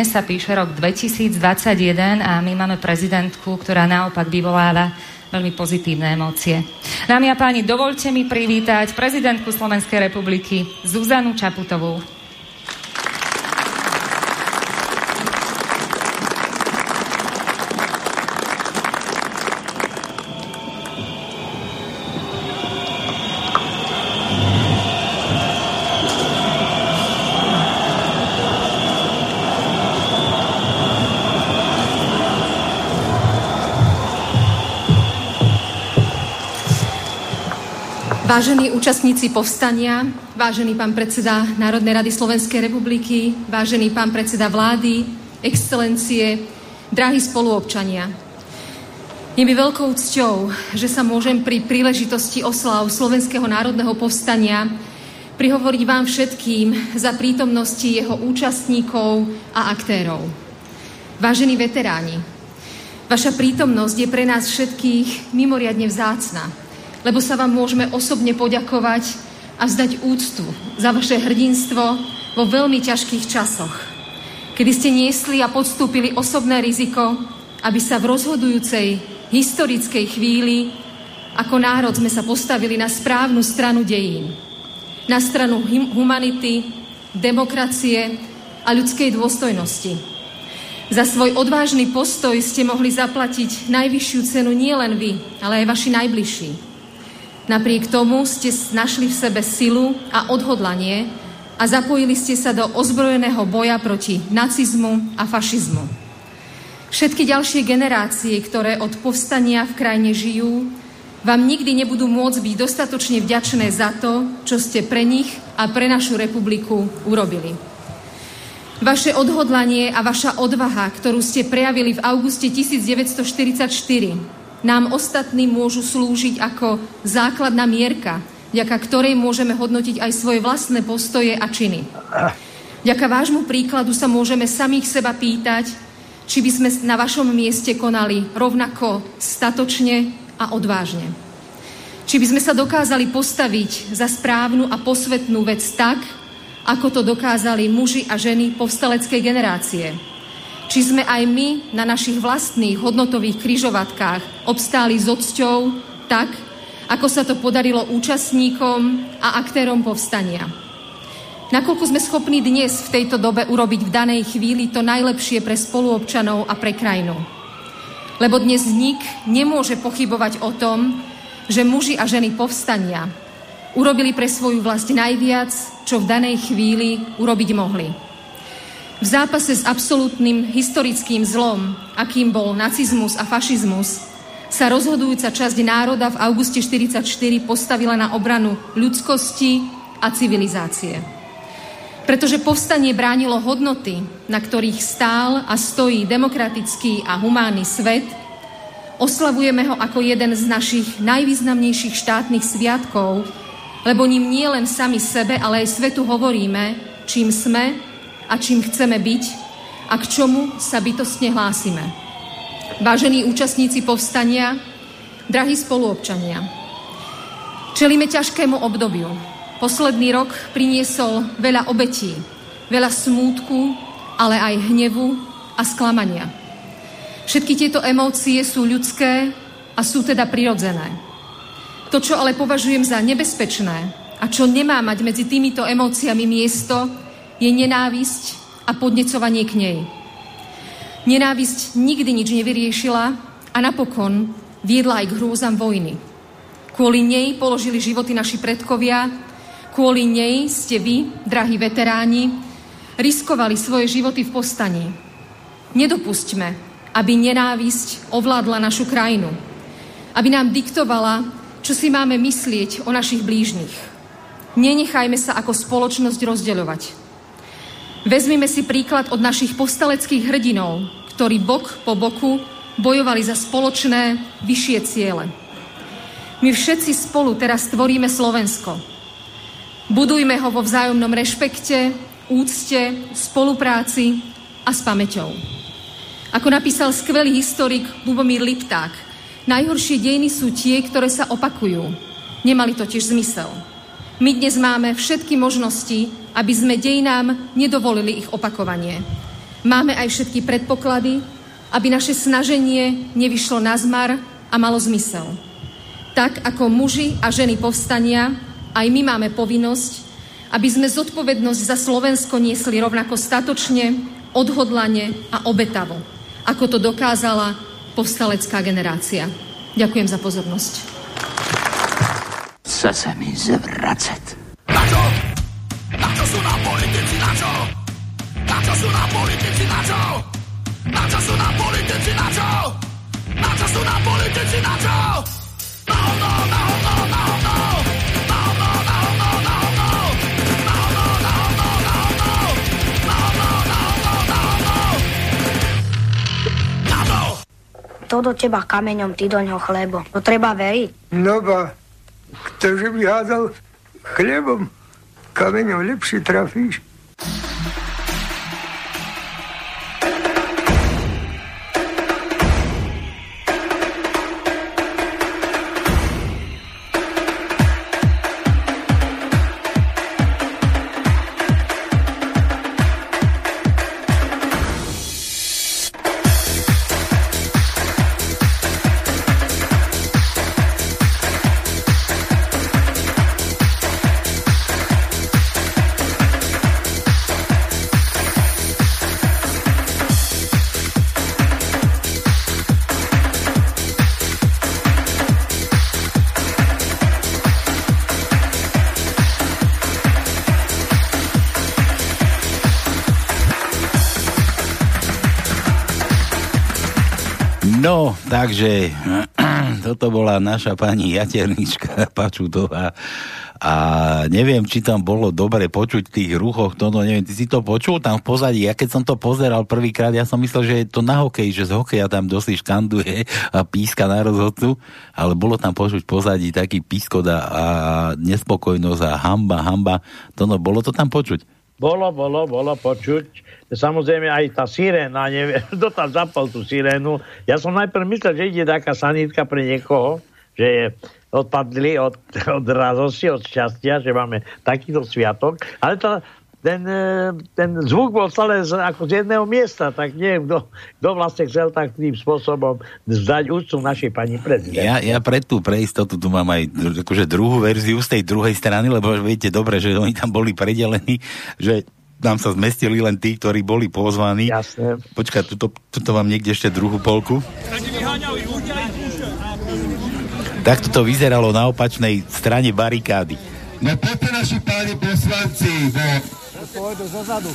Dnes sa píše rok 2021 a my máme prezidentku, ktorá naopak vyvoláva veľmi pozitívne emócie. Dámy a páni, dovolte mi privítať prezidentku Slovenskej republiky Zuzanu Čaputovú. Vážení účastníci povstania, vážený pán predseda Národnej rady Slovenskej republiky, vážený pán predseda vlády, excelencie, drahí spoluobčania. Je mi veľkou cťou, že sa môžem pri príležitosti oslav Slovenského národného povstania prihovoriť vám všetkým za prítomnosti jeho účastníkov a aktérov. Vážení veteráni, vaša prítomnosť je pre nás všetkých mimoriadne vzácna lebo sa vám môžeme osobne poďakovať a vzdať úctu za vaše hrdinstvo vo veľmi ťažkých časoch, kedy ste niesli a podstúpili osobné riziko, aby sa v rozhodujúcej historickej chvíli ako národ sme sa postavili na správnu stranu dejín. Na stranu humanity, demokracie a ľudskej dôstojnosti. Za svoj odvážny postoj ste mohli zaplatiť najvyššiu cenu nielen vy, ale aj vaši najbližší. Napriek tomu ste našli v sebe silu a odhodlanie a zapojili ste sa do ozbrojeného boja proti nacizmu a fašizmu. Všetky ďalšie generácie, ktoré od povstania v krajine žijú, vám nikdy nebudú môcť byť dostatočne vďačné za to, čo ste pre nich a pre našu republiku urobili. Vaše odhodlanie a vaša odvaha, ktorú ste prejavili v auguste 1944, nám ostatní môžu slúžiť ako základná mierka, vďaka ktorej môžeme hodnotiť aj svoje vlastné postoje a činy. Vďaka vášmu príkladu sa môžeme samých seba pýtať, či by sme na vašom mieste konali rovnako statočne a odvážne. Či by sme sa dokázali postaviť za správnu a posvetnú vec tak, ako to dokázali muži a ženy povstaleckej generácie – či sme aj my na našich vlastných hodnotových kryžovatkách obstáli s odsťou tak, ako sa to podarilo účastníkom a aktérom povstania. Nakoľko sme schopní dnes v tejto dobe urobiť v danej chvíli to najlepšie pre spoluobčanov a pre krajinu. Lebo dnes nik nemôže pochybovať o tom, že muži a ženy povstania urobili pre svoju vlast najviac, čo v danej chvíli urobiť mohli. V zápase s absolútnym historickým zlom, akým bol nacizmus a fašizmus, sa rozhodujúca časť národa v auguste 1944 postavila na obranu ľudskosti a civilizácie. Pretože povstanie bránilo hodnoty, na ktorých stál a stojí demokratický a humánny svet, oslavujeme ho ako jeden z našich najvýznamnejších štátnych sviatkov, lebo ním nie len sami sebe, ale aj svetu hovoríme, čím sme a čím chceme byť a k čomu sa bytostne hlásime. Vážení účastníci povstania, drahí spoluobčania, čelíme ťažkému obdobiu. Posledný rok priniesol veľa obetí, veľa smútku, ale aj hnevu a sklamania. Všetky tieto emócie sú ľudské a sú teda prirodzené. To, čo ale považujem za nebezpečné a čo nemá mať medzi týmito emóciami miesto, je nenávisť a podnecovanie k nej. Nenávisť nikdy nič nevyriešila a napokon viedla aj k hrôzam vojny. Kvôli nej položili životy naši predkovia, kvôli nej ste vy, drahí veteráni, riskovali svoje životy v postaní. Nedopustme, aby nenávisť ovládla našu krajinu. Aby nám diktovala, čo si máme myslieť o našich blížnych. Nenechajme sa ako spoločnosť rozdeľovať. Vezmime si príklad od našich postaleckých hrdinov, ktorí bok po boku bojovali za spoločné vyššie ciele. My všetci spolu teraz tvoríme Slovensko. Budujme ho vo vzájomnom rešpekte, úcte, spolupráci a s pamäťou. Ako napísal skvelý historik Lubomír Lipták, najhoršie dejiny sú tie, ktoré sa opakujú. Nemali totiž zmysel. My dnes máme všetky možnosti, aby sme dejinám nedovolili ich opakovanie. Máme aj všetky predpoklady, aby naše snaženie nevyšlo na zmar a malo zmysel. Tak ako muži a ženy povstania, aj my máme povinnosť, aby sme zodpovednosť za Slovensko niesli rovnako statočne, odhodlane a obetavo, ako to dokázala povstalecká generácia. Ďakujem za pozornosť. Chce sa mi zvracať. Na čo? Na sú nám politici? Na čo? Na čo sú nám politici? Na čo? Na čo sú nám politici? Na čo? Na čo sú nám politici? Na čo? Na hovno, na hovno, na hovno! Na hovno, na hovno, na hovno! Na hovno, na hovno, na hovno! Na hovno, na hovno, na hovno! Na to! To do teba kameňom, ty do ňoho chlebo. To treba veriť. No ba, ktože by hádal chlebom, kameňom lepšie trafíš. No, takže toto bola naša pani Jaternička Pačutová. A neviem, či tam bolo dobre počuť tých ruchoch, to no neviem, ty si to počul tam v pozadí, ja keď som to pozeral prvýkrát, ja som myslel, že je to na hokej, že z hokeja tam dosť škanduje a píska na rozhodcu, ale bolo tam počuť pozadí taký pískot a, nespokojnosť a hamba, hamba, to bolo to tam počuť? Bolo, bolo, bolo počuť. Samozrejme aj tá siréna, neviem, kto tam zapal tú sirénu. Ja som najprv myslel, že ide taká sanitka pre niekoho, že je odpadli od, od radosti, od šťastia, že máme takýto sviatok. Ale to, ten, e, ten zvuk bol celé z, ako z jedného miesta, tak neviem, kto, kto vlastne chcel takým spôsobom zdať úctu našej pani prezidentke. Ja, ja pre tú pre istotu tu mám aj akože druhú verziu z tej druhej strany, lebo viete dobre, že oni tam boli predelení, že tam sa zmestili len tí, ktorí boli pozvaní. Jasné. Počkaj, tuto, tuto mám niekde ešte druhú polku. Takto to vyzeralo na opačnej strane barikády. No poďte naši páni poslanci, bo... Pôjdu zozadu.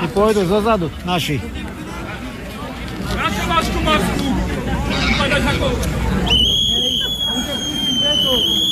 Ty pôjdu zozadu, naši. Našu masku, masku! Vypadať ako... Ale poďte pešo!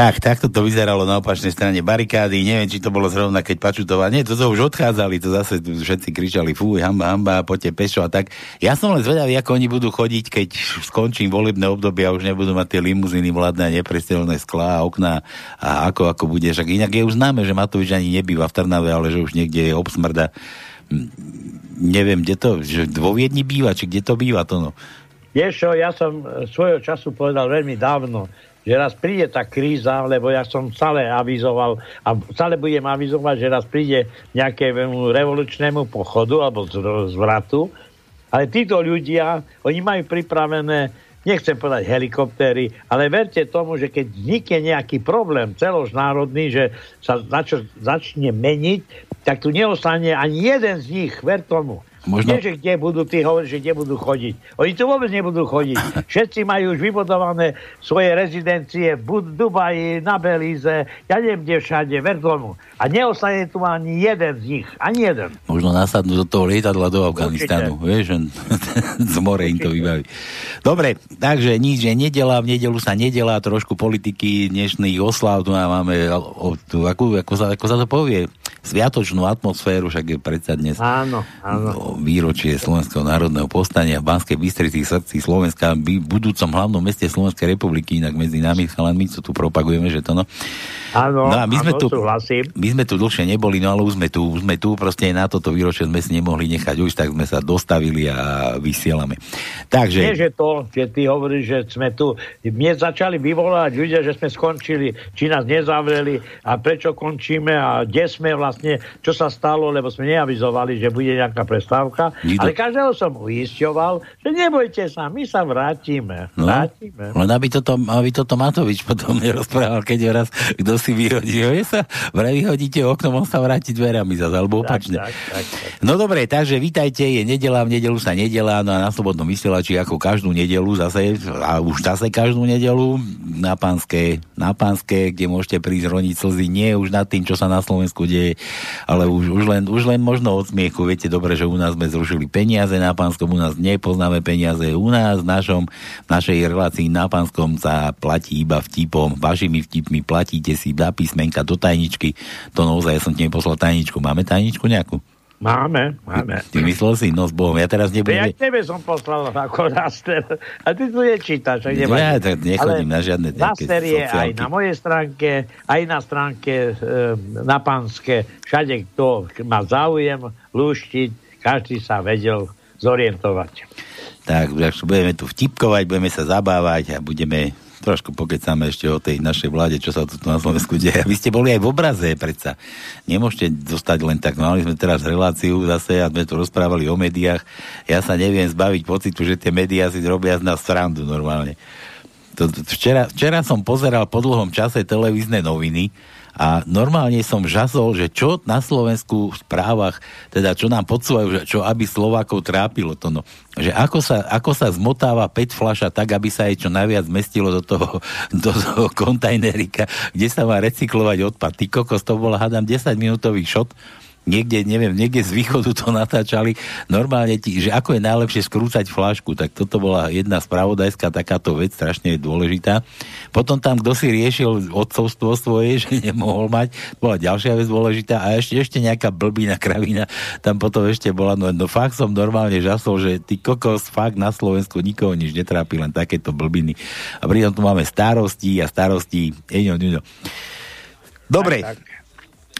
Tak, takto to vyzeralo na opačnej strane barikády. Neviem, či to bolo zrovna, keď Pačutová. Nie, to, to už odchádzali, to zase všetci kričali, fú, hamba, hamba, poďte pešo a tak. Ja som len zvedavý, ako oni budú chodiť, keď skončím volebné obdobie a už nebudú mať tie limuzíny vládne a neprestrelné sklá a okná a ako, ako bude. Však inak je už známe, že Matovič ani nebýva v Trnave, ale že už niekde je obsmrda. Hm, Neviem, kde to, že vo Viedni býva, či kde to býva, to no. Vieš ja som svojho času povedal veľmi dávno, že raz príde tá kríza, lebo ja som stále avizoval a stále budem avizovať, že raz príde nejakému revolučnému pochodu alebo zvratu, ale títo ľudia, oni majú pripravené, nechcem povedať helikoptéry, ale verte tomu, že keď vznikne nejaký problém celožnárodný, že sa začne meniť, tak tu neostane ani jeden z nich, ver tomu. Možno- Nie, že kde budú, ty hovoríš, že kde budú chodiť. Oni tu vôbec nebudú chodiť. Všetci majú už vybudované svoje rezidencie v Dubaji, na Belize, ja neviem kde všade, ver tomu. A neostane tu ani jeden z nich. Ani jeden. Možno nasadnú do toho lietadla do Afganistánu. Vieš, že z more im to vybaví. Dobre, takže nič, že nedela, v nedelu sa nedelá trošku politiky dnešných oslav, tu máme o, tu, ako, ako, sa, ako sa to povie, sviatočnú atmosféru, však je predsa dnes Áno, áno. Výročie Slovenského národného povstania v Banskej Bystrici srdci Slovenska, v budúcom hlavnom meste Slovenskej republiky, inak medzi nami chalanmi, co tu propagujeme, že to no. Áno, No a my sme áno, tu, súhlasím. my sme tu dlhšie neboli, no ale už sme tu, už sme tu, proste na toto výročie sme si nemohli nechať už, tak sme sa dostavili a vysielame. Takže... Nie, že to, že ty hovoríš, že sme tu. Mne začali vyvolávať ľudia, že sme skončili, či nás nezavreli a prečo končíme a kde sme vlastne, čo sa stalo, lebo sme neavizovali, že bude nejaká prestávka. Nikto- Ale každého som uisťoval, že nebojte sa, my sa vrátime. No, Vrátime. len aby toto, aby toto Matovič potom nerozprával, keď raz kto si vyhodí. Vie sa, vraj vyhodíte oknom, on sa vráti dverami zase, alebo opačne. Tak, tak, tak. No dobre, takže vítajte, je nedela, v nedelu sa nedela, no a na slobodnom vysielači ako každú nedelu zase, a už zase každú nedelu na pánske, na pánske, kde môžete prísť roniť slzy, nie už nad tým, čo sa na Slovensku deje, ale už, už, len, už len možno od smiechu. Viete dobre, že u nás sme zrušili peniaze na pánskom, u nás nepoznáme peniaze, u nás v našom, v našej relácii na pánskom sa platí iba vtipom, vašimi vtipmi platíte si na písmenka do tajničky, to naozaj ja som ti neposlal tajničku. Máme tajničku nejakú? Máme, máme. Ty myslel si, no s Bohom, ja teraz Ja nebudem... tebe som poslal ako raster. A ty tu nečítaš. tak nevadí. Ja tak nechodím Ale na žiadne Raster je aj sociálky. na mojej stránke, aj na stránke e, na pánske. Všade, kto má záujem lúštiť, každý sa vedel zorientovať. Tak, budeme tu vtipkovať, budeme sa zabávať a budeme trošku pokecáme ešte o tej našej vláde, čo sa tu na Slovensku deje. Vy ste boli aj v obraze, predsa. Nemôžete zostať len tak. No, mali sme teraz reláciu zase a sme tu rozprávali o médiách. Ja sa neviem zbaviť pocitu, že tie médiá si robia z nás srandu normálne. Včera, včera som pozeral po dlhom čase televízne noviny a normálne som žasol, že čo na Slovensku v správach, teda čo nám podsúvajú, čo aby Slovákov trápilo to no. Že ako sa, ako sa zmotáva 5 fľaša tak, aby sa jej čo najviac zmestilo do toho, do toho kontajnerika, kde sa má recyklovať odpad. Ty kokos, to bol, hádam, 10 minútový šot niekde, neviem, niekde z východu to natáčali, normálne ti, že ako je najlepšie skrúcať flášku, tak toto bola jedna spravodajská takáto vec, strašne dôležitá. Potom tam, kto si riešil odcovstvo svoje, že nemohol mať, bola ďalšia vec dôležitá a ešte, ešte nejaká blbina, kravina, tam potom ešte bola, no, no fakt som normálne žasol, že ty kokos, fakt na Slovensku nikoho nič netrápi, len takéto blbiny. A pritom tu máme starosti a starosti, eňo, ňuňo. Dobre, Tak, tak.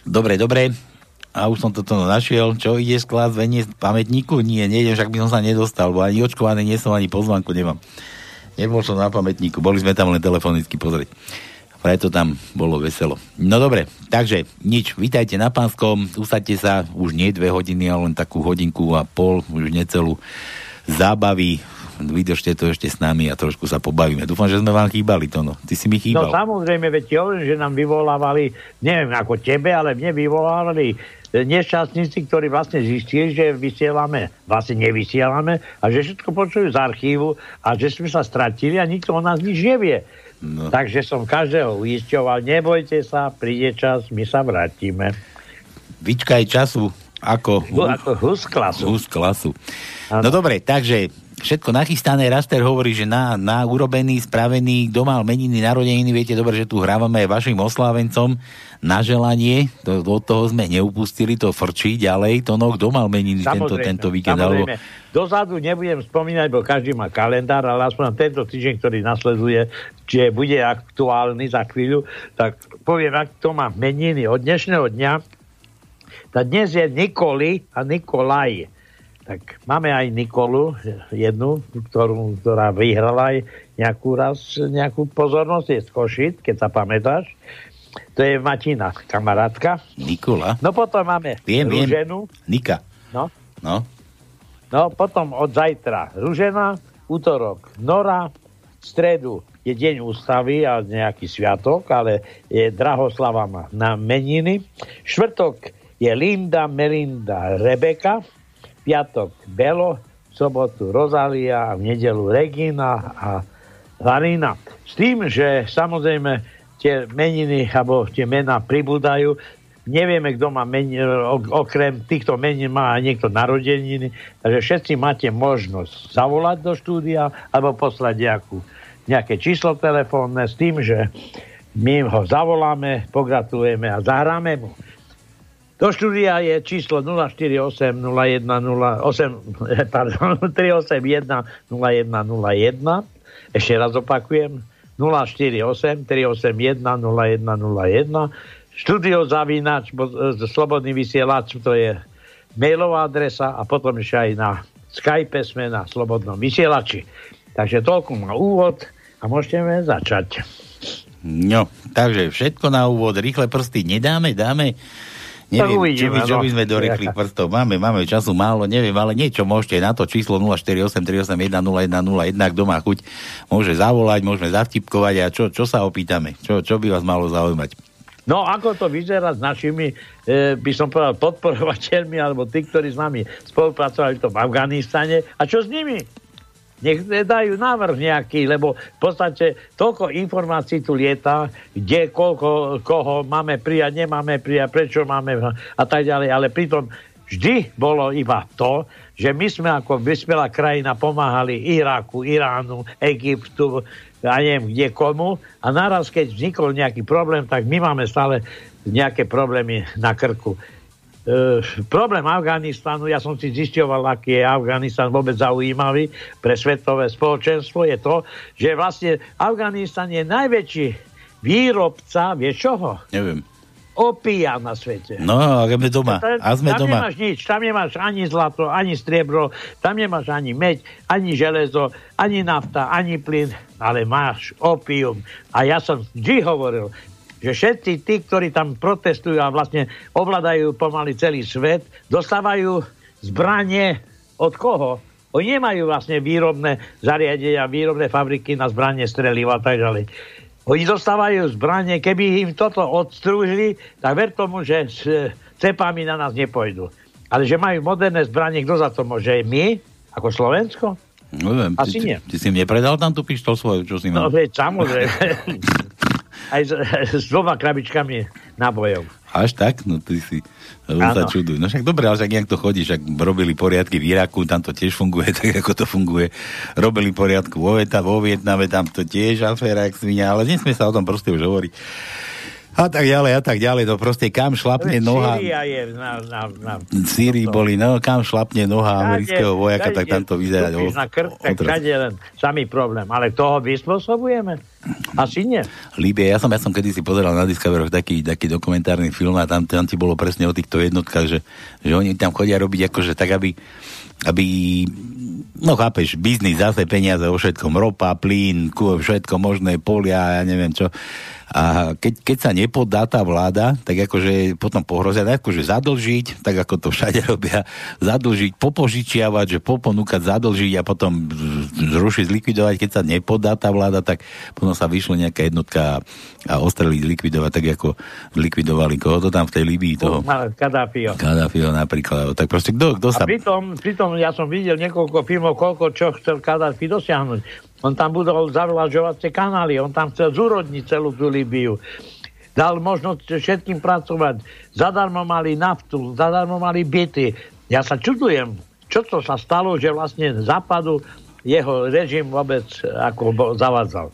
Dobre, dobre. A už som toto našiel. Čo ideš klásť veniec pamätníku? Nie, nejdem, však by som sa nedostal, bo ani očkovaný nie som, ani pozvánku nemám. Nebol som na pamätníku, boli sme tam len telefonicky pozrieť. Preto tam bolo veselo. No dobre, takže nič, vítajte na Pánskom, usadte sa, už nie dve hodiny, ale len takú hodinku a pol, už necelú zábavy, vydržte to ešte s nami a trošku sa pobavíme. Dúfam, že sme vám chýbali to, no. Ty si mi No chýbal. samozrejme, veď hovorím, že nám vyvolávali, neviem ako tebe, ale mne vyvolávali nešťastníci, ktorí vlastne zistili, že vysielame, vlastne nevysielame a že všetko počujú z archívu a že sme sa stratili a nikto o nás nič nevie. No. Takže som každého uisťoval, nebojte sa, príde čas, my sa vrátime. Vyčkaj času, ako... Hu, ako hus klasu. Hus klasu. No dobre, takže všetko nachystané. Raster hovorí, že na, na urobený, spravený, kto mal meniny, narodeniny, viete dobre, že tu hrávame aj vašim oslávencom na želanie. To, od toho sme neupustili, to frčí ďalej. To no, kto mal meniny tento, tento víkend? Alebo. Dozadu nebudem spomínať, bo každý má kalendár, ale aspoň na tento týždeň, ktorý nasleduje, čiže bude aktuálny za chvíľu, tak poviem, ak to má meniny od dnešného dňa, tak dnes je Nikoli a Nikolaj. Tak máme aj Nikolu, jednu, ktorú, ktorá vyhrala aj nejakú raz, nejakú pozornosť, je z Košit, keď sa pamätáš. To je Matina, kamarátka. Nikola? No potom máme Viem, viem. Ruženu. Nika. No, No. No, potom od zajtra Ružena, útorok Nora, v stredu je deň ústavy a nejaký sviatok, ale je Drahoslava na meniny. Štvrtok je Linda, Melinda, Rebeka. Piatok Belo, v sobotu Rozália a v nedelu Regina a Larina. S tým, že samozrejme tie meniny alebo tie mená pribúdajú, nevieme, kto má men, okrem týchto menín má niekto narodeniny, takže všetci máte možnosť zavolať do štúdia alebo poslať nejakú, nejaké číslo telefónne s tým, že my ho zavoláme, pogratulujeme a zahráme mu. Do štúdia je číslo 048 01 08, pardon, 381 0101. Ešte raz opakujem. 048 381 0101. Štúdio zavínač, e, slobodný vysielač, to je mailová adresa a potom ešte aj na Skype sme na slobodnom vysielači. Takže toľko na úvod a môžeme začať. No, takže všetko na úvod, rýchle prsty nedáme, dáme. Neviem, uvidíme, či, čo by no. sme do rýchlych prstov. Máme, máme času málo, neviem, ale niečo môžete na to číslo 0483810101, kto má chuť, môže zavolať, môžeme zavtipkovať a čo, čo sa opýtame? Čo, čo by vás malo zaujímať? No, ako to vyzerá s našimi, e, by som povedal, podporovateľmi, alebo tí, ktorí s nami spolupracovali v tom Afganistane. A čo s nimi? Nech dajú návrh nejaký, lebo v podstate toľko informácií tu lieta, kde, koľko, koho máme prijať, nemáme prijať, prečo máme a tak ďalej. Ale pritom vždy bolo iba to, že my sme ako vyspelá krajina pomáhali Iraku, Iránu, Egyptu, a neviem kde komu. A naraz, keď vznikol nejaký problém, tak my máme stále nejaké problémy na krku. E, problém Afganistanu, ja som si zisťoval, aký je Afganistan vôbec zaujímavý pre svetové spoločenstvo, je to, že vlastne Afganistan je najväčší výrobca, vieš čoho? Neviem. Opia na svete. No, a sme doma. A sme tam doma. nemáš nič, tam nemáš ani zlato, ani striebro, tam nemáš ani meď, ani železo, ani nafta, ani plyn, ale máš opium. A ja som vždy hovoril, že všetci tí, ktorí tam protestujú a vlastne ovládajú pomaly celý svet, dostávajú zbranie od koho? Oni nemajú vlastne výrobné zariadenia, výrobné fabriky na zbranie, streliva a tak ďalej. Oni dostávajú zbranie, keby im toto odstrúžili, tak ver tomu, že s cepami na nás nepojdu. Ale že majú moderné zbranie, kto za to môže? My? Ako Slovensko? No, viem, Asi ty, nie. Ty, ty si nepredal tam tú pištol svoju, čo si mal? No veď, samozrejme. aj s, s dvoma krabičkami nábojov. Až tak? No ty si sa čuduj. No však dobre, ale však jak to chodí, však robili poriadky v Iraku, tam to tiež funguje tak, ako to funguje. Robili poriadku vo, Vieta, vo Vietname, tam to tiež aféra, jak svinia, ale nesmie sa o tom proste už hovoriť. A tak ďalej, a tak ďalej, no proste kam šlapne noha... Sýria je na, na, na... Sýrii boli, no kam šlapne noha amerického vojaka, tak tam to vyzerá. na krk, tak všade len samý problém. Ale toho vyspôsobujeme? Asi nie. Líbie, ja som, ja som kedysi pozeral na Discovery taký, taký dokumentárny film a tam, tam ti bolo presne o týchto jednotkách, že, že oni tam chodia robiť akože tak, aby, aby no chápeš, biznis, zase peniaze o všetkom, ropa, plyn, všetko možné, polia, ja neviem čo a keď, keď sa nepodá tá vláda, tak akože potom pohrozia, akože zadlžiť, tak ako to všade robia, zadlžiť, popožičiavať, že poponúkať, zadlžiť a potom zrušiť, zlikvidovať. Keď sa nepodá tá vláda, tak potom sa vyšlo nejaká jednotka a ostreliť, zlikvidovať, tak ako zlikvidovali koho to tam v tej Libii toho. Kadáfio. Kadáfio napríklad. Tak proste kto, kto sa... A pritom, pritom ja som videl niekoľko filmov, koľko čo chcel Kadáfi dosiahnuť on tam budol zavlažovacie kanály, on tam chcel zúrodniť celú tú Libiu. Dal možnosť všetkým pracovať. Zadarmo mali naftu, zadarmo mali byty. Ja sa čudujem, čo to sa stalo, že vlastne západu jeho režim vôbec ako zavádzal.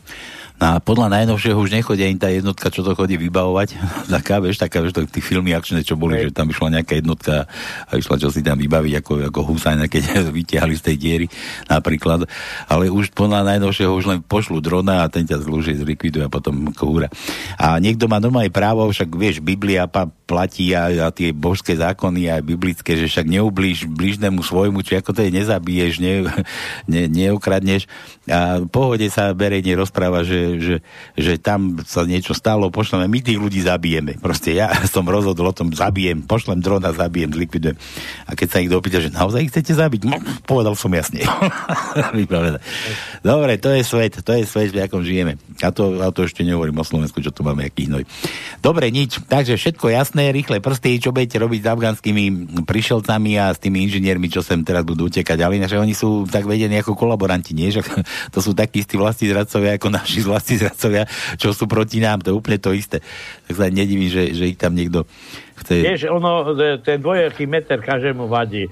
No a podľa najnovšieho už nechodia im tá jednotka, čo to chodí vybavovať. taká, vieš, taká, vieš, to, tí filmy akčné, čo boli, Hej. že tam išla nejaká jednotka a išla čo si tam vybaviť, ako, ako husajna, keď vytiahli z tej diery napríklad. Ale už podľa najnovšieho už len pošlu drona a ten ťa zlúži, zlikviduje a potom kúra. A niekto má doma aj právo, však vieš, Biblia pa, platí a, a tie božské zákony aj biblické, že však neublíž blížnemu svojmu, či ako to je, nezabiješ, ne, ne, neukradneš a v pohode sa verejne rozpráva, že, že, že tam sa niečo stalo, pošleme, my tých ľudí zabijeme. Proste ja som rozhodol o tom, zabijem, pošlem drona, zabijem, zlikvidujem. A keď sa ich dopýta, že naozaj ich chcete zabiť, no, povedal som jasne. Dobre, to je svet, to je svet, v akom žijeme. A to, a to ešte nehovorím o Slovensku, čo tu máme, aký hnoj. Dobre, nič. Takže všetko jasné, rýchle prsty, čo budete robiť s afgánskymi prišelcami a s tými inžiniermi, čo sem teraz budú utekať. Ale že oni sú tak vedení ako kolaboranti, nie? Že to sú takí istí vlastní zradcovia ako naši vlastní zradcovia, čo sú proti nám, to je úplne to isté. Tak sa nedivím, že, že ich tam niekto chce... Vieš, ono, ten dvojaký meter každému vadí.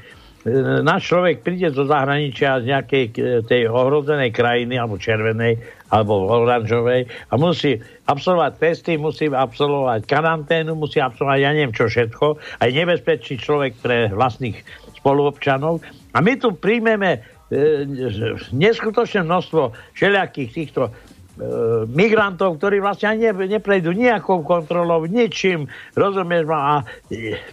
Náš človek príde zo zahraničia z nejakej tej ohrozenej krajiny, alebo červenej, alebo oranžovej a musí absolvovať testy, musí absolvovať karanténu, musí absolvovať ja neviem čo všetko, aj nebezpečný človek pre vlastných spoluobčanov. A my tu príjmeme E, neskutočné množstvo všelijakých týchto e, migrantov, ktorí vlastne ani neprejdú nejakou kontrolou, ničím, rozumieš ma? A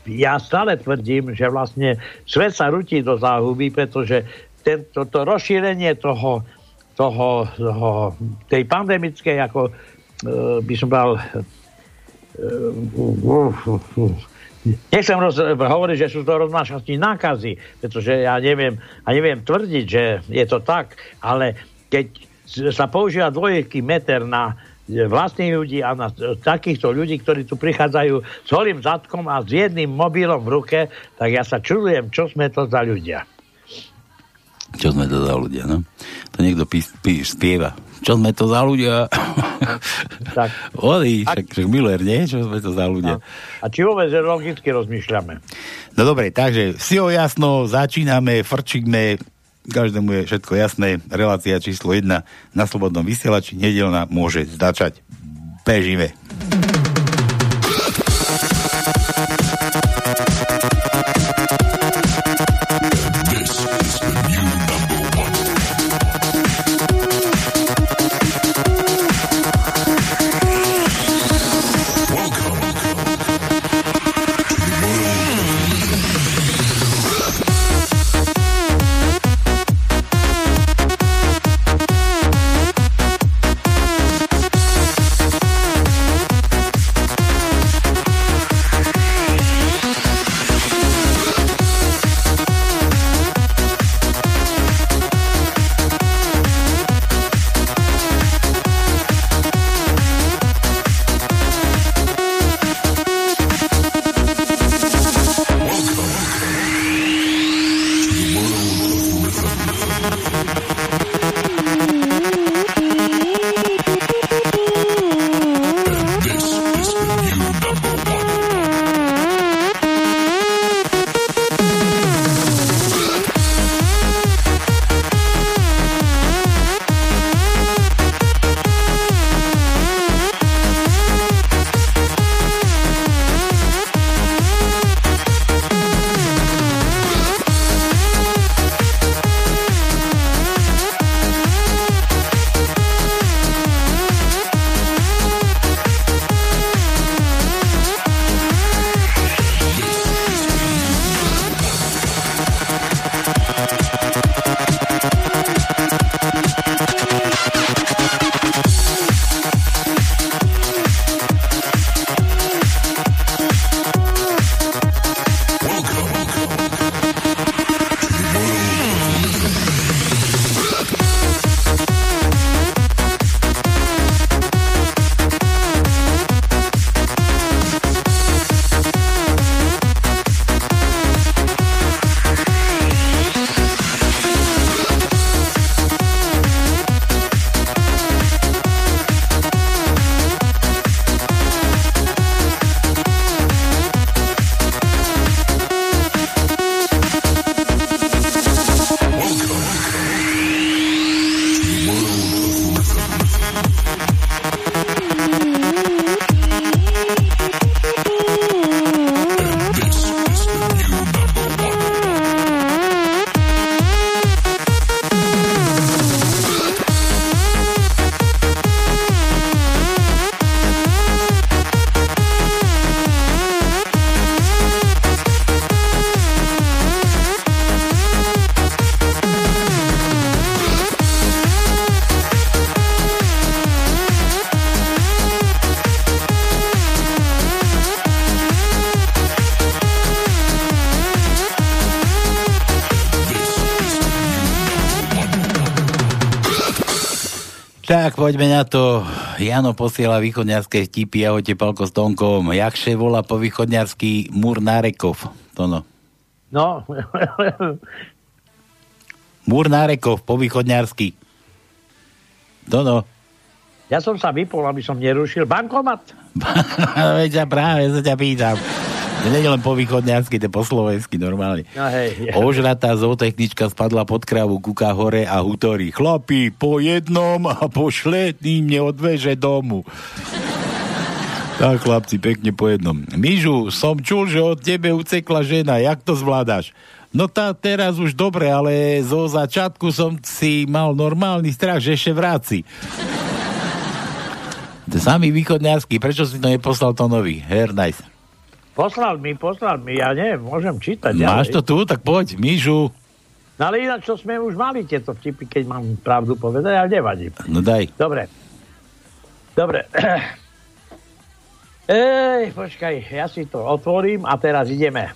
ja stále tvrdím, že vlastne svet sa rutí do záhuby, pretože tento, to rozšírenie toho, toho, toho tej pandemickej, ako e, by som bral Nechcem roz, hovoriť, že sú to roznášací nákazy, pretože ja neviem, a neviem tvrdiť, že je to tak, ale keď sa používa dvojeký meter na vlastných ľudí a na takýchto ľudí, ktorí tu prichádzajú s holým zadkom a s jedným mobilom v ruke, tak ja sa čudujem, čo sme to za ľudia. Čo sme to za ľudia, no? To niekto pí, pí, spieva čo sme to za ľudia? tak. Oni, však, Miller, nie? Čo sme to za ľudia? A či vôbec logicky rozmýšľame? No dobre, takže si ho jasno, začíname, frčíme, každému je všetko jasné. Relácia číslo 1 na Slobodnom vysielači, nedelná môže začať. Bežíme. Tak, poďme na to. Jano posiela východňarské vtipy. Ahojte, Palko s Tonkom. Jakše volá po východňarský Múr Nárekov. To no. No, Múr Nárekov po východňarsky. To no. ja som sa vypol, aby som nerušil bankomat. Veď ja práve sa ťa pýtam. Nie len po východňarsky, to po slovensky normálne. No hej. Ožratá zootechnička spadla pod kravu, kúka hore a hutorí. Chlapi, po jednom a pošletný mne odveže domu. Tak, chlapci, pekne po jednom. Mižu, som čul, že od tebe ucekla žena. Jak to zvládaš? No tá teraz už dobre, ale zo začiatku som si mal normálny strach, že ešte vráci. Samý východňarský, prečo si to neposlal to nový? Her, nice. Poslal mi, poslal mi, ja neviem, môžem čítať. Máš to ďalej. tu? Tak poď, Mižu. No ale ináč, čo sme už mali tieto vtipy, keď mám pravdu povedať, ale nevadí. No daj. Dobre. Dobre. Ej, počkaj, ja si to otvorím a teraz ideme.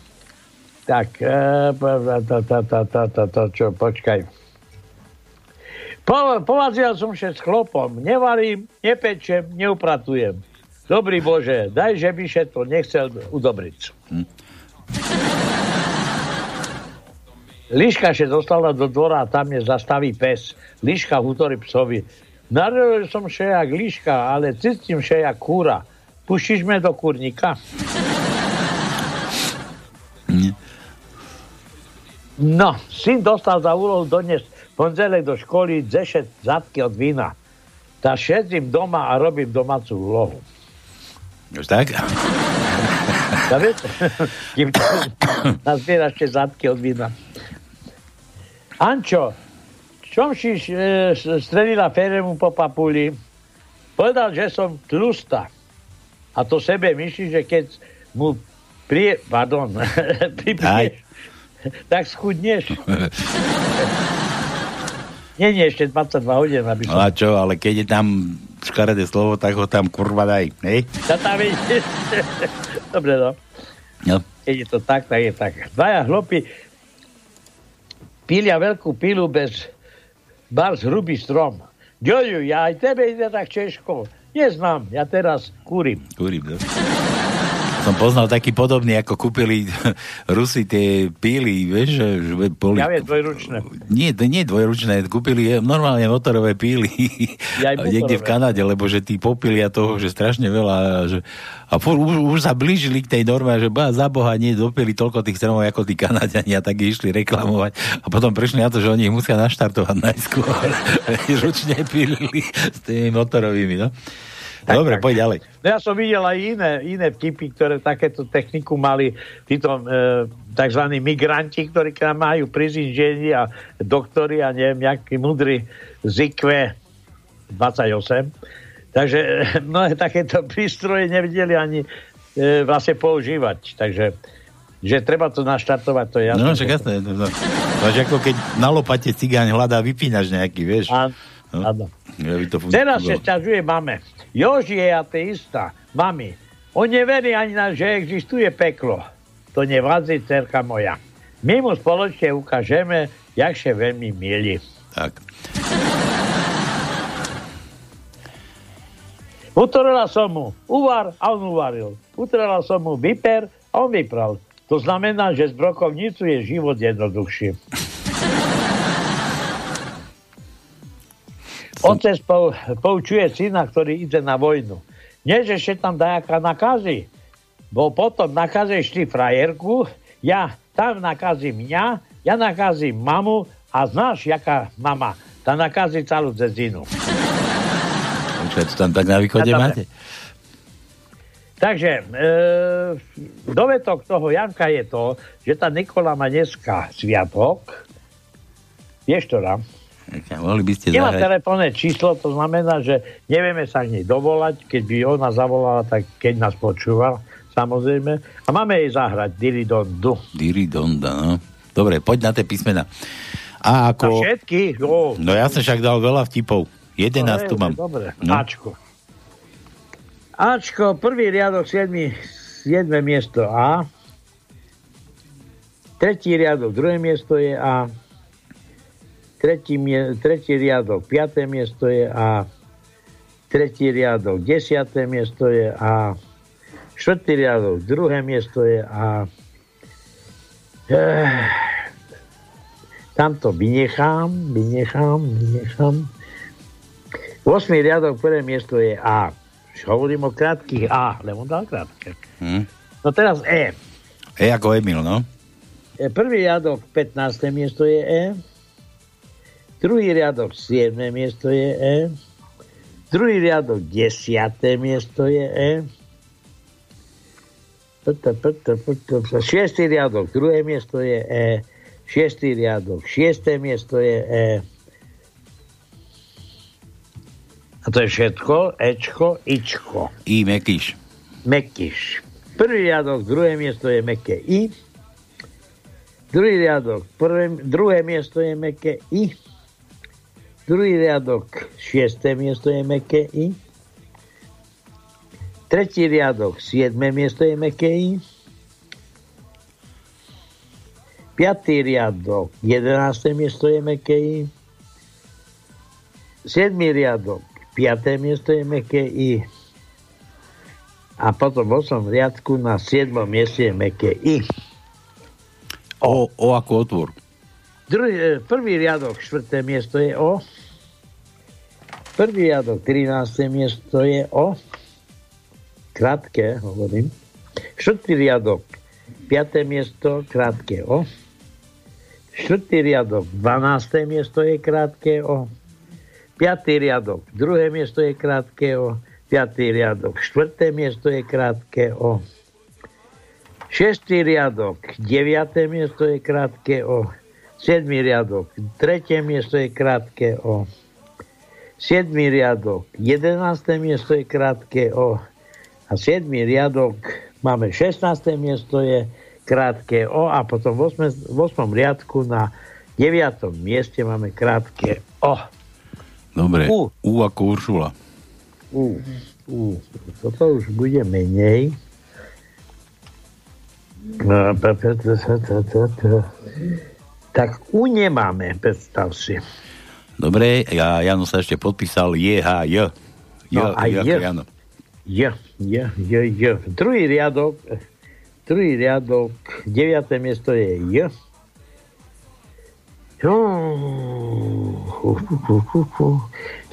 Tak, e, čo, počkaj. Po, povazil som sa s chlopom. Nevarím, nepečem, neupratujem. Dobrý Bože, daj, že by to nechcel udobriť. Liška še dostala do dvora a tam je zastaví pes. Liška hutorí psovi. Narodil som še jak liška, ale cítim še jak kúra. Puštíš me do kurníka? No, syn dostal za úlohu doniesť pondelek do školy zešet zadky od vína. Tak šedím doma a robím domácu úlohu. Tak? Ja viete, kým nazbieraš zadky od vína. Ančo, čom si e, strelila Feremu po papuli? Povedal, že som tlusta. A to sebe myslí, že keď mu prie... Pardon, pripiješ, tak schudneš. Nie, nie, ešte 22 hodín, aby No som... a čo, ale keď je tam škaredé slovo, tak ho tam kurva daj, hej? Dobre, no. No. Keď je to tak, tak je tak. Dvaja hlopi pilia veľkú pilu bez bars hrubý strom. Ďoďu, ja aj tebe ide tak Češko. Neznám, ja teraz kúrim. Kúrim, no. Som poznal taký podobný, ako kúpili Rusi tie píly, vieš, že boli... Ja viem, dvojručné. Nie, to nie je dvojručné, kúpili normálne motorové píly Ja niekde v. Kanade, lebo že tí popilia toho, že strašne veľa že, a fur, už, už sa blížili k tej norme, že ba, za Boha nie dopili toľko tých stromov ako tí Kanadiani a tak išli reklamovať a potom prišli na to, že oni ich musia naštartovať najskôr. Ručne pilili s tými motorovými, no. Dobre, poď ďalej. No ja som videl aj iné, iné vtipy, ktoré takéto techniku mali títo e, tzv. migranti, ktorí k nám majú prizinžení a doktori a neviem, jakí mudrí z IQ 28. Takže e, mnohé takéto prístroje nevideli ani e, vlastne používať. Takže že treba to naštartovať, to je jasné. No, však jasné. No. To je ako keď na lopate cigáň hľadá vypínač nejaký, vieš. Áno, No. áno. Ja to Teraz sa sťažuje mame. Joži je ateista. Mami, on neverí ani na, že existuje peklo. To nevadzi, cerka moja. My mu spoločne ukážeme, jak sa veľmi milí. Tak. Utorila som mu uvar a on uvaril. Utrela som mu vyper a on vypral. To znamená, že z brokovnicu je život jednoduchší. Otec pou, poučuje syna, ktorý ide na vojnu. Nie, že ešte tam dajaká nakazí, bo potom nakazíš ty frajerku, ja tam nakazím mňa, ja nakazím mamu a znáš, jaká mama, tá nakazí celú dzedzinu. Počkaj, to tam tak na východe Ja máte? Takže e, dovetok toho Janka je to, že tá Nikola má dneska sviatok. Vieš to nám? Mohli by ste Nemá zahrať. telefónne číslo, to znamená, že nevieme sa k nej dovolať. Keď by ona zavolala, tak keď nás počúva, samozrejme. A máme jej zahrať Diridondu. Diridonda, no. Dobre, poď na tie písmena. A ako... všetky? Ó, No ja som však dal veľa vtipov. 11 no, tu mám. Dobre, No. Ačko. Ačko, prvý riadok, 7, 7 miesto A. Tretí riadok, druhé miesto je A. Tretí, tretí riadok, piaté miesto je A. tretí riadok, desiaté miesto je A, štvrtý riadok, druhé miesto je A. Eh, tam to vynechám, vynechám, vynechám. 8. riadok, prvé miesto je A. Už hovorím o krátkých A, lebo on dal krátke. Hm. No teraz E. E ako Emil, no. E, Prvý riadok, 15. miesto je E. Druhý riadok, 7. miesto je E. Druhý riadok, 10. miesto je E. Šiestý riadok, druhé miesto je E. Šiestý riadok, šiesté miesto je E. A to je všetko. Ečko, Ičko. I Mekyš. Mekyš. Prvý riadok, druhé miesto je meké I. Druhý riadok, prvé, druhé miesto je meké I. Druhý riadok, šiesté miesto je meké I. Tretí riadok, siedme miesto je meké I. Piatý riadok, jedenácté miesto je meké I. Siedmý riadok, piaté miesto je meké I. A potom v 8 riadku na 7 mieste je meké I. O, o ako otvor. Druhý, e, prvý riadok, štvrté miesto je O. Prvý riadok, 13. miesto je O. Krátke, hovorím. Štvrtý riadok, 5. miesto, krátke O. Štvrtý riadok, 12. miesto je krátke O. Piatý riadok, druhé miesto je krátke O. Piatý riadok, štvrté miesto je krátke O. Šestý riadok, deviaté miesto je krátke O. Siedmý riadok, tretie miesto je krátke O. Siedmý riadok, jedenácté miesto je krátke O. A siedmý riadok, máme 16. miesto je krátke O a potom v 8, v 8 riadku na 9. mieste máme krátke O. Dobre. U. U ako Uršula. U, u, toto už bude menej. No. Tak U nemáme, predstav si. Dobre, ja, Jano sa ešte podpísal JHJ. J, No, a J. Jano. J, J, J, J. Druhý riadok, druhý riadok, deviaté miesto je J.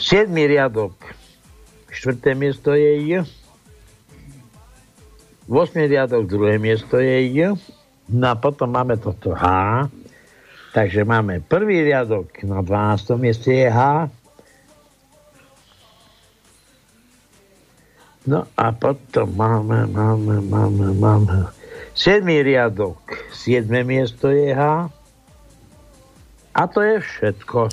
Siedmý riadok, štvrté miesto je J. Vosmý riadok, druhé miesto je J. No a potom máme toto H. Takže máme prvý riadok, na 12. mieste je H. No a potom máme, máme, máme, máme. Siedmý riadok, siedme miesto je H. A to je všetko.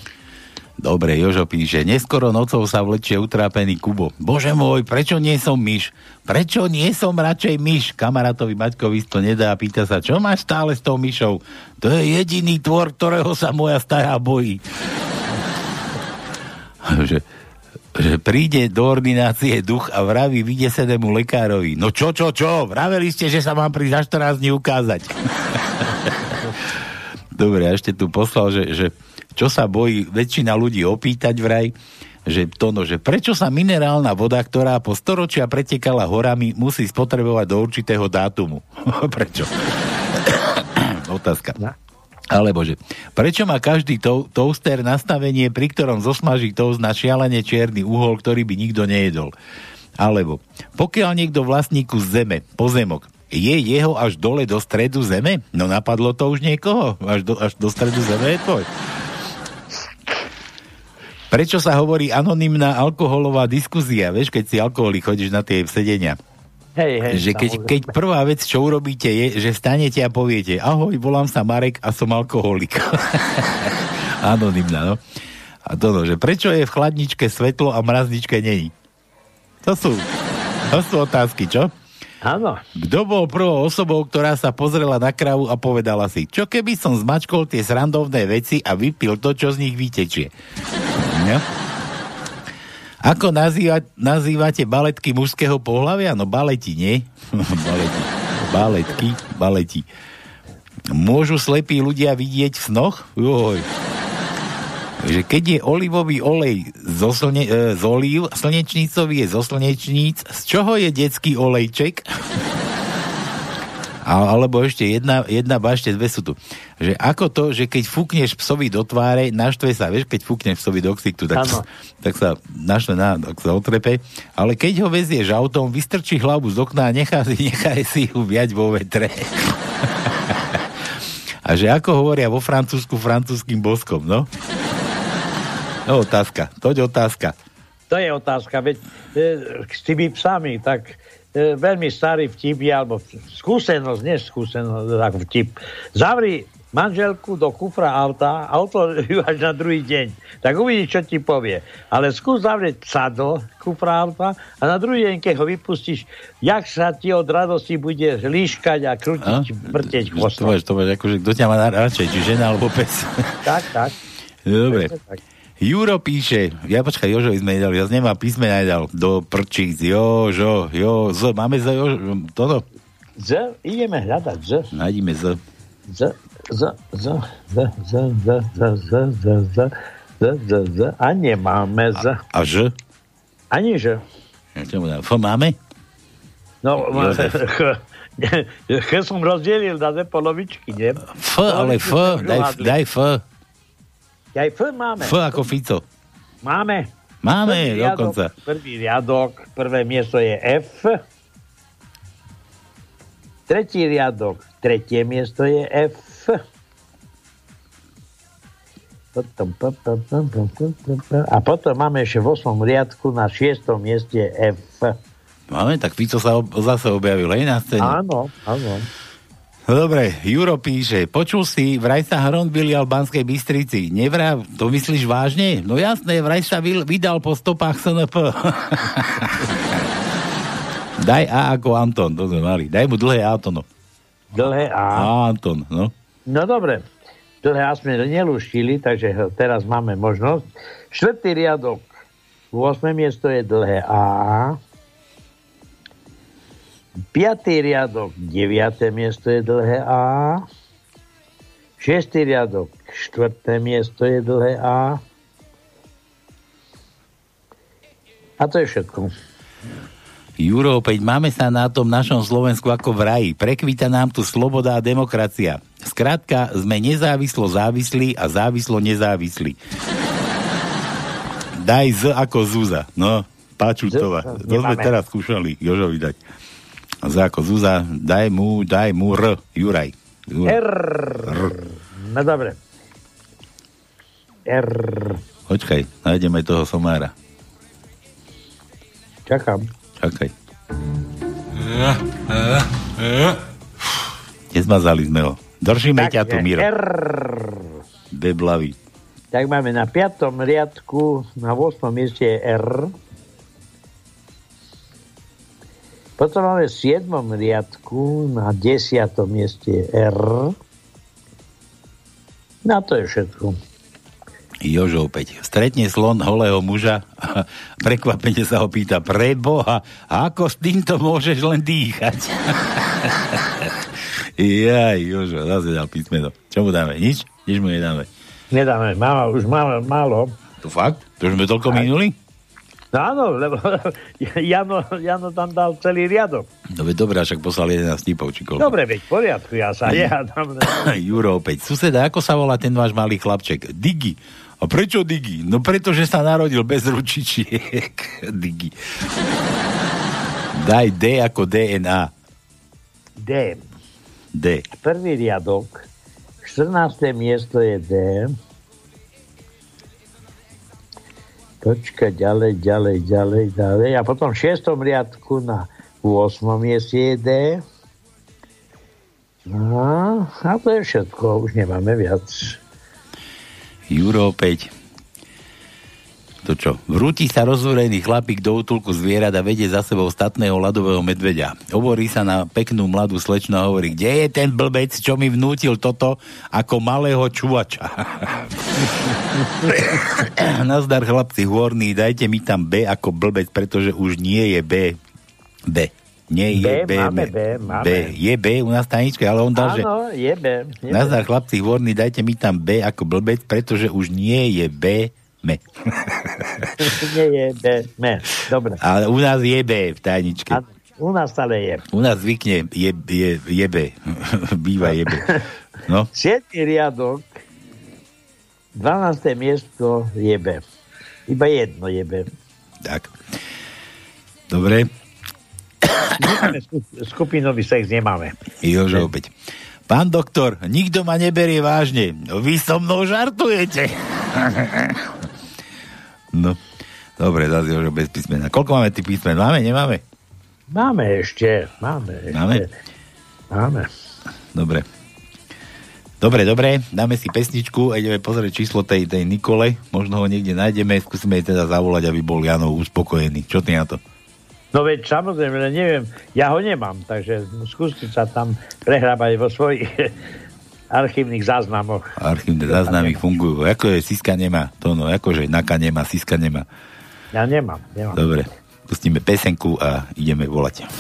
Dobre, Jožo píše, neskoro nocou sa vlečie utrápený Kubo. Bože môj, prečo nie som myš? Prečo nie som radšej myš? Kamarátovi Maťkovi to nedá a pýta sa, čo máš stále s tou myšou? To je jediný tvor, ktorého sa moja stará bojí. že, že príde do ordinácie duch a vraví vydesenému lekárovi. No čo, čo, čo? Vraveli ste, že sa mám prísť za 14 dní ukázať. Dobre, a ešte tu poslal, že, že čo sa bojí väčšina ľudí opýtať vraj, že to no, že prečo sa minerálna voda, ktorá po storočia pretekala horami, musí spotrebovať do určitého dátumu? prečo? Otázka. Alebo že, prečo má každý to- toaster nastavenie, pri ktorom zosmaží toast na šialene čierny uhol, ktorý by nikto nejedol? Alebo, pokiaľ niekto vlastníku z zeme, pozemok, je jeho až dole do stredu zeme? No napadlo to už niekoho? Až do, až do stredu zeme je tvoj. Prečo sa hovorí anonymná alkoholová diskuzia? Vieš, keď si alkoholik chodíš na tie sedenia. Hej, hej, že keď, keď prvá vec, čo urobíte, je, že stanete a poviete ahoj, volám sa Marek a som alkoholik. Anonymná, no. A to no, že prečo je v chladničke svetlo a mrazničke není? To sú, to sú otázky, čo? Áno. Kto bol prvou osobou, ktorá sa pozrela na kravu a povedala si, čo keby som zmačkol tie srandovné veci a vypil to, čo z nich vytečie? No? Ako nazýva, nazývate baletky mužského pohľavia? No baleti, nie? baleti. Baletky, baleti. Môžu slepí ľudia vidieť v snoch? Joj. Že keď je olivový olej zo slne, e, z olív, slnečnicový je zo slnečníc, z čoho je detský olejček? A, alebo ešte jedna, jedna ešte dve sú tu. Že ako to, že keď fúkneš psovi do tváre, naštve sa, vieš, keď fúkneš psovi do ksichtu, tak, tak sa naštve na, tak sa otrepe, ale keď ho vezieš autom, vystrčí hlavu z okna a nechá, nechá si ju viať vo vetre. a že ako hovoria vo Francúzsku francúzským boskom, no? No otázka, toť otázka. To je otázka, veď e, s tými psami, tak e, veľmi starý vtip je, alebo skúsenosť, nie skúsenosť, tak vtip. Zavri manželku do kufra auta, auto ju až na druhý deň. Tak uvidíš, čo ti povie. Ale skús zavrieť psa do kufra auta a na druhý deň, keď ho vypustíš, jak sa ti od radosti bude líškať a krútiť, vrteť chvostom. To to máš, akože kto ťa má radšej, či žena alebo pes. Tak, tak. Dobre. Tak. Juro píše, ja počkaj, Jožovi sme nedali, ja nemá písme nedal, do prčíc, Jožo, jo, Z, máme Z, Jožo, toto? Z, ideme hľadať Z. Nájdime Z. Z, Z, Z, Z, Z, Z, Z, Z, Z, Z, Z, Z, Z, a nemáme Z. A Ž? Ani Ž. F máme? No, Ch som rozdielil na dve polovičky, nie? F, ale F, daj, daj F. Aj F máme. F ako Fico. Máme. Máme, prvý dokonca. Riadok, prvý riadok, prvé miesto je F. Tretí riadok, tretie miesto je F. A potom máme ešte v 8. riadku na 6. mieste F. Máme, tak Fico sa ob- zase objavil aj na scéne. Áno, áno. No dobre, Juro píše, počul si, vraj sa Hron vylial v Banskej Bystrici. Nevrá, to myslíš vážne? No jasné, vraj sa vydal po stopách SNP. Daj A ako Anton, to sme mali. Daj mu dlhé A, Antono. Dlhé A. A, Anton, no. No dobre, dlhé A sme nelúštili, takže teraz máme možnosť. Štvrtý riadok, 8. miesto je dlhé A. Piatý riadok, 9. miesto je dlhé A. Šiestý riadok, štvrté miesto je dlhé A. A to je všetko. Juro, opäť máme sa na tom našom Slovensku ako v raji. Prekvíta nám tu sloboda a demokracia. Skrátka, sme nezávislo závislí a závislo nezávislí. Daj Z ako Zúza. No, Páčutová. To sme nemáme. teraz skúšali Jožovi dať. Z ako Zúza, daj mu, daj mu R. Juraj. Juraj. R. No dobre. R. Počkaj, nájdeme toho somára. Čakám. Čakaj. Nezmazali sme ho. Držíme ťa tu, Miro. R. Beblavý. Tak máme na 5. riadku, na 8. mieste je R. Potom máme v 7. riadku, na 10. mieste R. No to je všetko. Jožo opäť. Stretne slon holého muža a prekvapene sa ho pýta, preboha, ako s týmto môžeš len dýchať? Jaj, Jožo, zase dal písmeno. Čo mu dáme? Nič? Nič mu nedáme. Nedáme, málo, už máme málo. To fakt? To už sme toľko minuli? No áno, lebo Jano, Jano tam dal celý riadok. No veď dobré, však poslal 11 tipov, či koľko. Dobre, veď poriadku, ja sa nehádam. Juro opäť. Suseda, ako sa volá ten váš malý chlapček? Digi. A prečo Digi? No pretože sa narodil bez ručičiek. Digi. Daj D ako DNA. D. D. Prvý riadok, 14. miesto je D. Počkaj, ďalej, ďalej, ďalej, ďalej. A potom v 6. riadku na 8. mieste je D. No, a to je všetko, už nemáme viac. Juro opäť. To čo? Vrúti sa rozúrený chlapík do útulku zvierat a vedie za sebou statného ľadového medveďa. Hovorí sa na peknú mladú slečnu a hovorí, kde je ten blbec, čo mi vnútil toto ako malého čuvača? Nazdar chlapci hôrný, dajte mi tam B ako blbec, pretože už nie je B. B. Nie je B, máme B, máme. B. Je B u nás tajničke, ale on dal, že Áno, je B. Je nazdar chlapci hvorní, dajte mi tam B ako blbec, pretože už nie je B, me. Nie je B. Me. Dobre. Ale u nás je B v tajničke. A u nás stále je. U nás zvykne je, je, je B. Býva je B. No, 7. riadok, 12. miesto je B. Iba jedno je B. tak. Dobre, Nemáme skup- skupinový sex, nemáme. Jožo opäť. Pán doktor, nikto ma neberie vážne. Vy so mnou žartujete. no, dobre, zase Jožo bez písmena. Koľko máme tých písmen? Máme, nemáme? Máme ešte, máme ešte. Máme? Máme. Dobre. Dobre, dobre, dáme si pesničku a ideme pozrieť číslo tej, tej Nikole. Možno ho niekde nájdeme, skúsime jej teda zavolať, aby bol Janov uspokojený. Čo ty na to? No veď samozrejme, neviem, ja ho nemám, takže skúste sa tam prehrábať vo svojich archívnych záznamoch. Archívne záznamy fungujú. Ako je Siska nemá? To no, akože Naka nemá, Siska nemá. Ja nemám, nemám. Dobre, pustíme pesenku a ideme volať.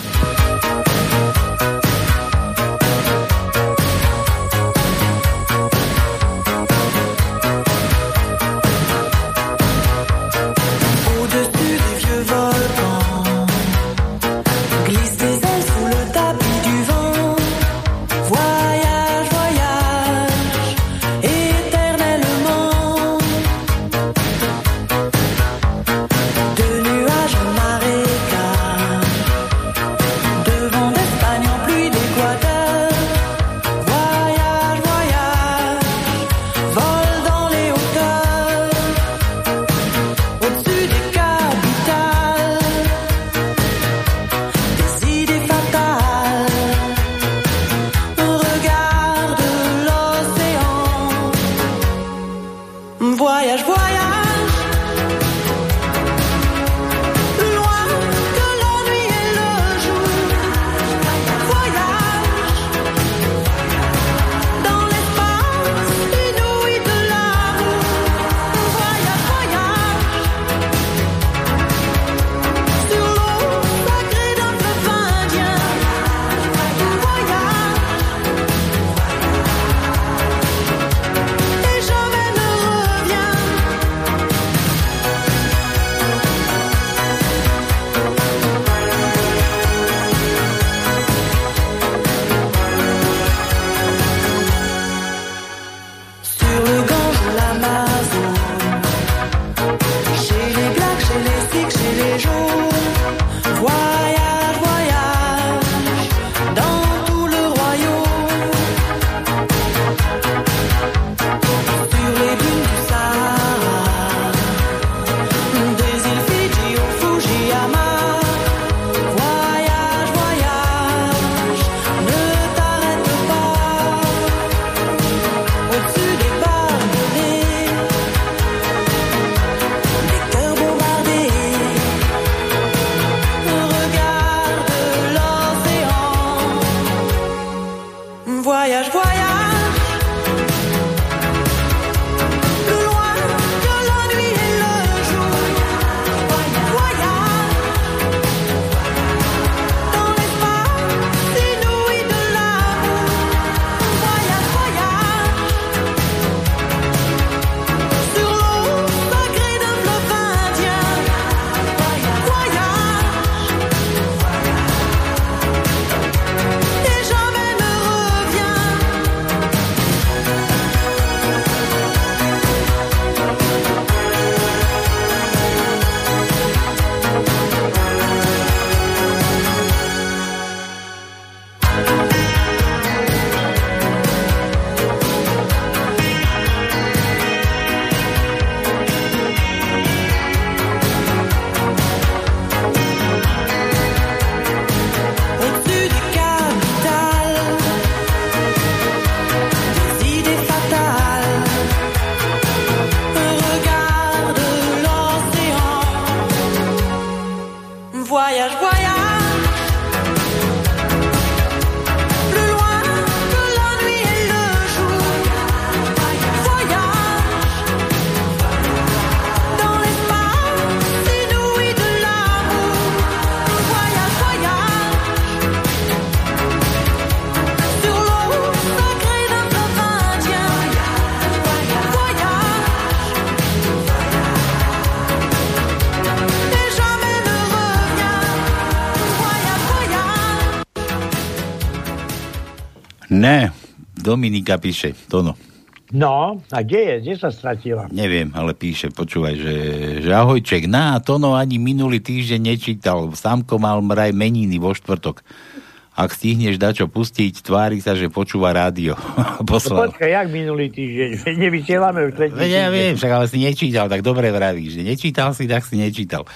Dominika píše, Tono. No, a kde je? Kde sa stratila? Neviem, ale píše, počúvaj, že, že ahojček, na Tono ani minulý týždeň nečítal. Samko mal mraj meniny vo štvrtok. Ak stihneš dačo pustiť, tvári sa, že počúva rádio. No, Poslal. počkaj, jak minulý týždeň? Nevysielame už tretí ja viem, však ale si nečítal, tak dobre vravíš, že nečítal si, tak si nečítal.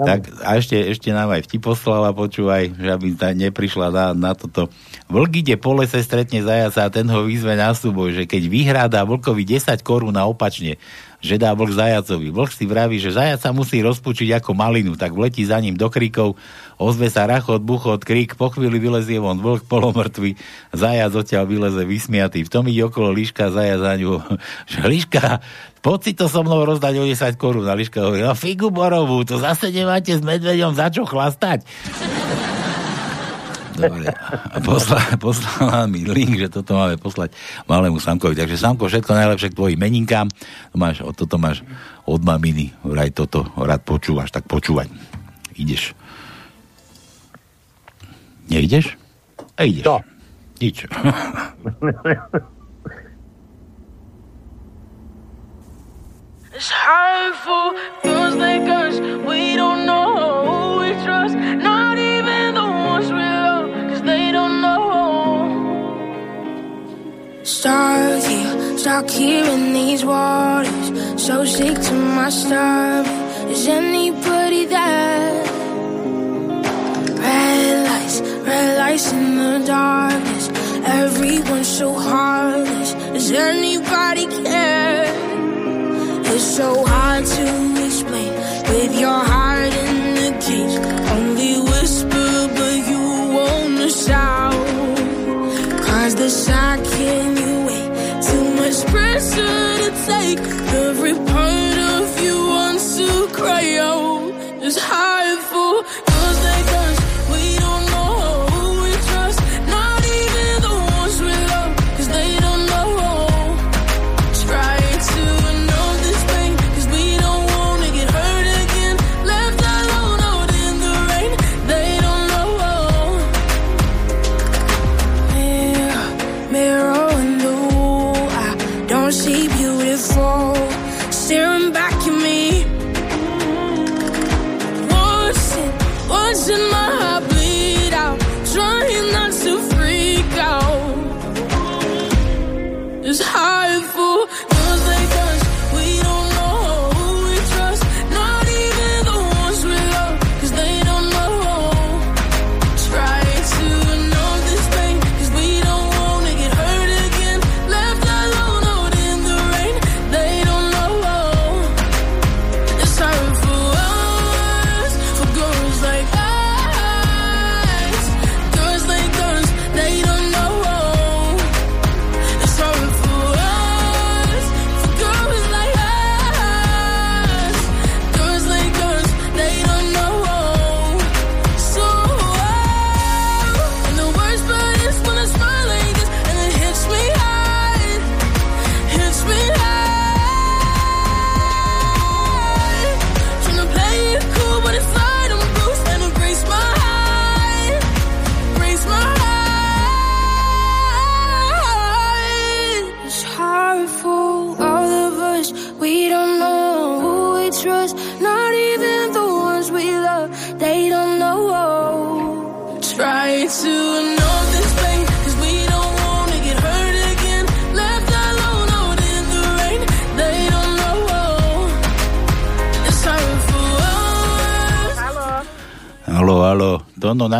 Tak a ešte, ešte nám aj vtip poslala, počúvaj, že aby ta neprišla na, na toto. Vlk ide po lese, stretne zajaca a ten ho vyzve na súboj, že keď vyhrá, dá vlkovi 10 korún a opačne, že dá vlk zajacovi. Vlk si vraví, že zajac sa musí rozpučiť ako malinu, tak vletí za ním do kríkov, ozve sa rachot, buchot, krík, po chvíli vylezie von vlk polomrtvý, zajac odtiaľ vyleze vysmiatý. V tom ide okolo líška, zajac za ňu, že líška, poď si to so mnou rozdať o 10 korún. A líška hovorí, no figu borovú, to zase nemáte s medveďom za čo chlastať. Dobre. A posla, poslala mi link, že toto máme poslať malému Samkovi. Takže Samko, všetko najlepšie k tvojim meninkám. To máš, toto máš od maminy. Vraj toto rád počúvaš, tak počúvaj. Ideš. Neideš? A ideš. To. Nič. It's hurtful, feels like us. We don't know who we trust, not even the ones we love, cause they don't know. Stuck here, stuck here in these waters. So sick to my stomach. Is anybody there? Red lights, red lights in the darkness. Everyone's so heartless. Does anybody care? So hard to explain with your heart in the cage. Only whisper, but you wanna shout. Cause the shock can you wait? Too much pressure to take. Every part of you wants to cry out. It's hurtful, cause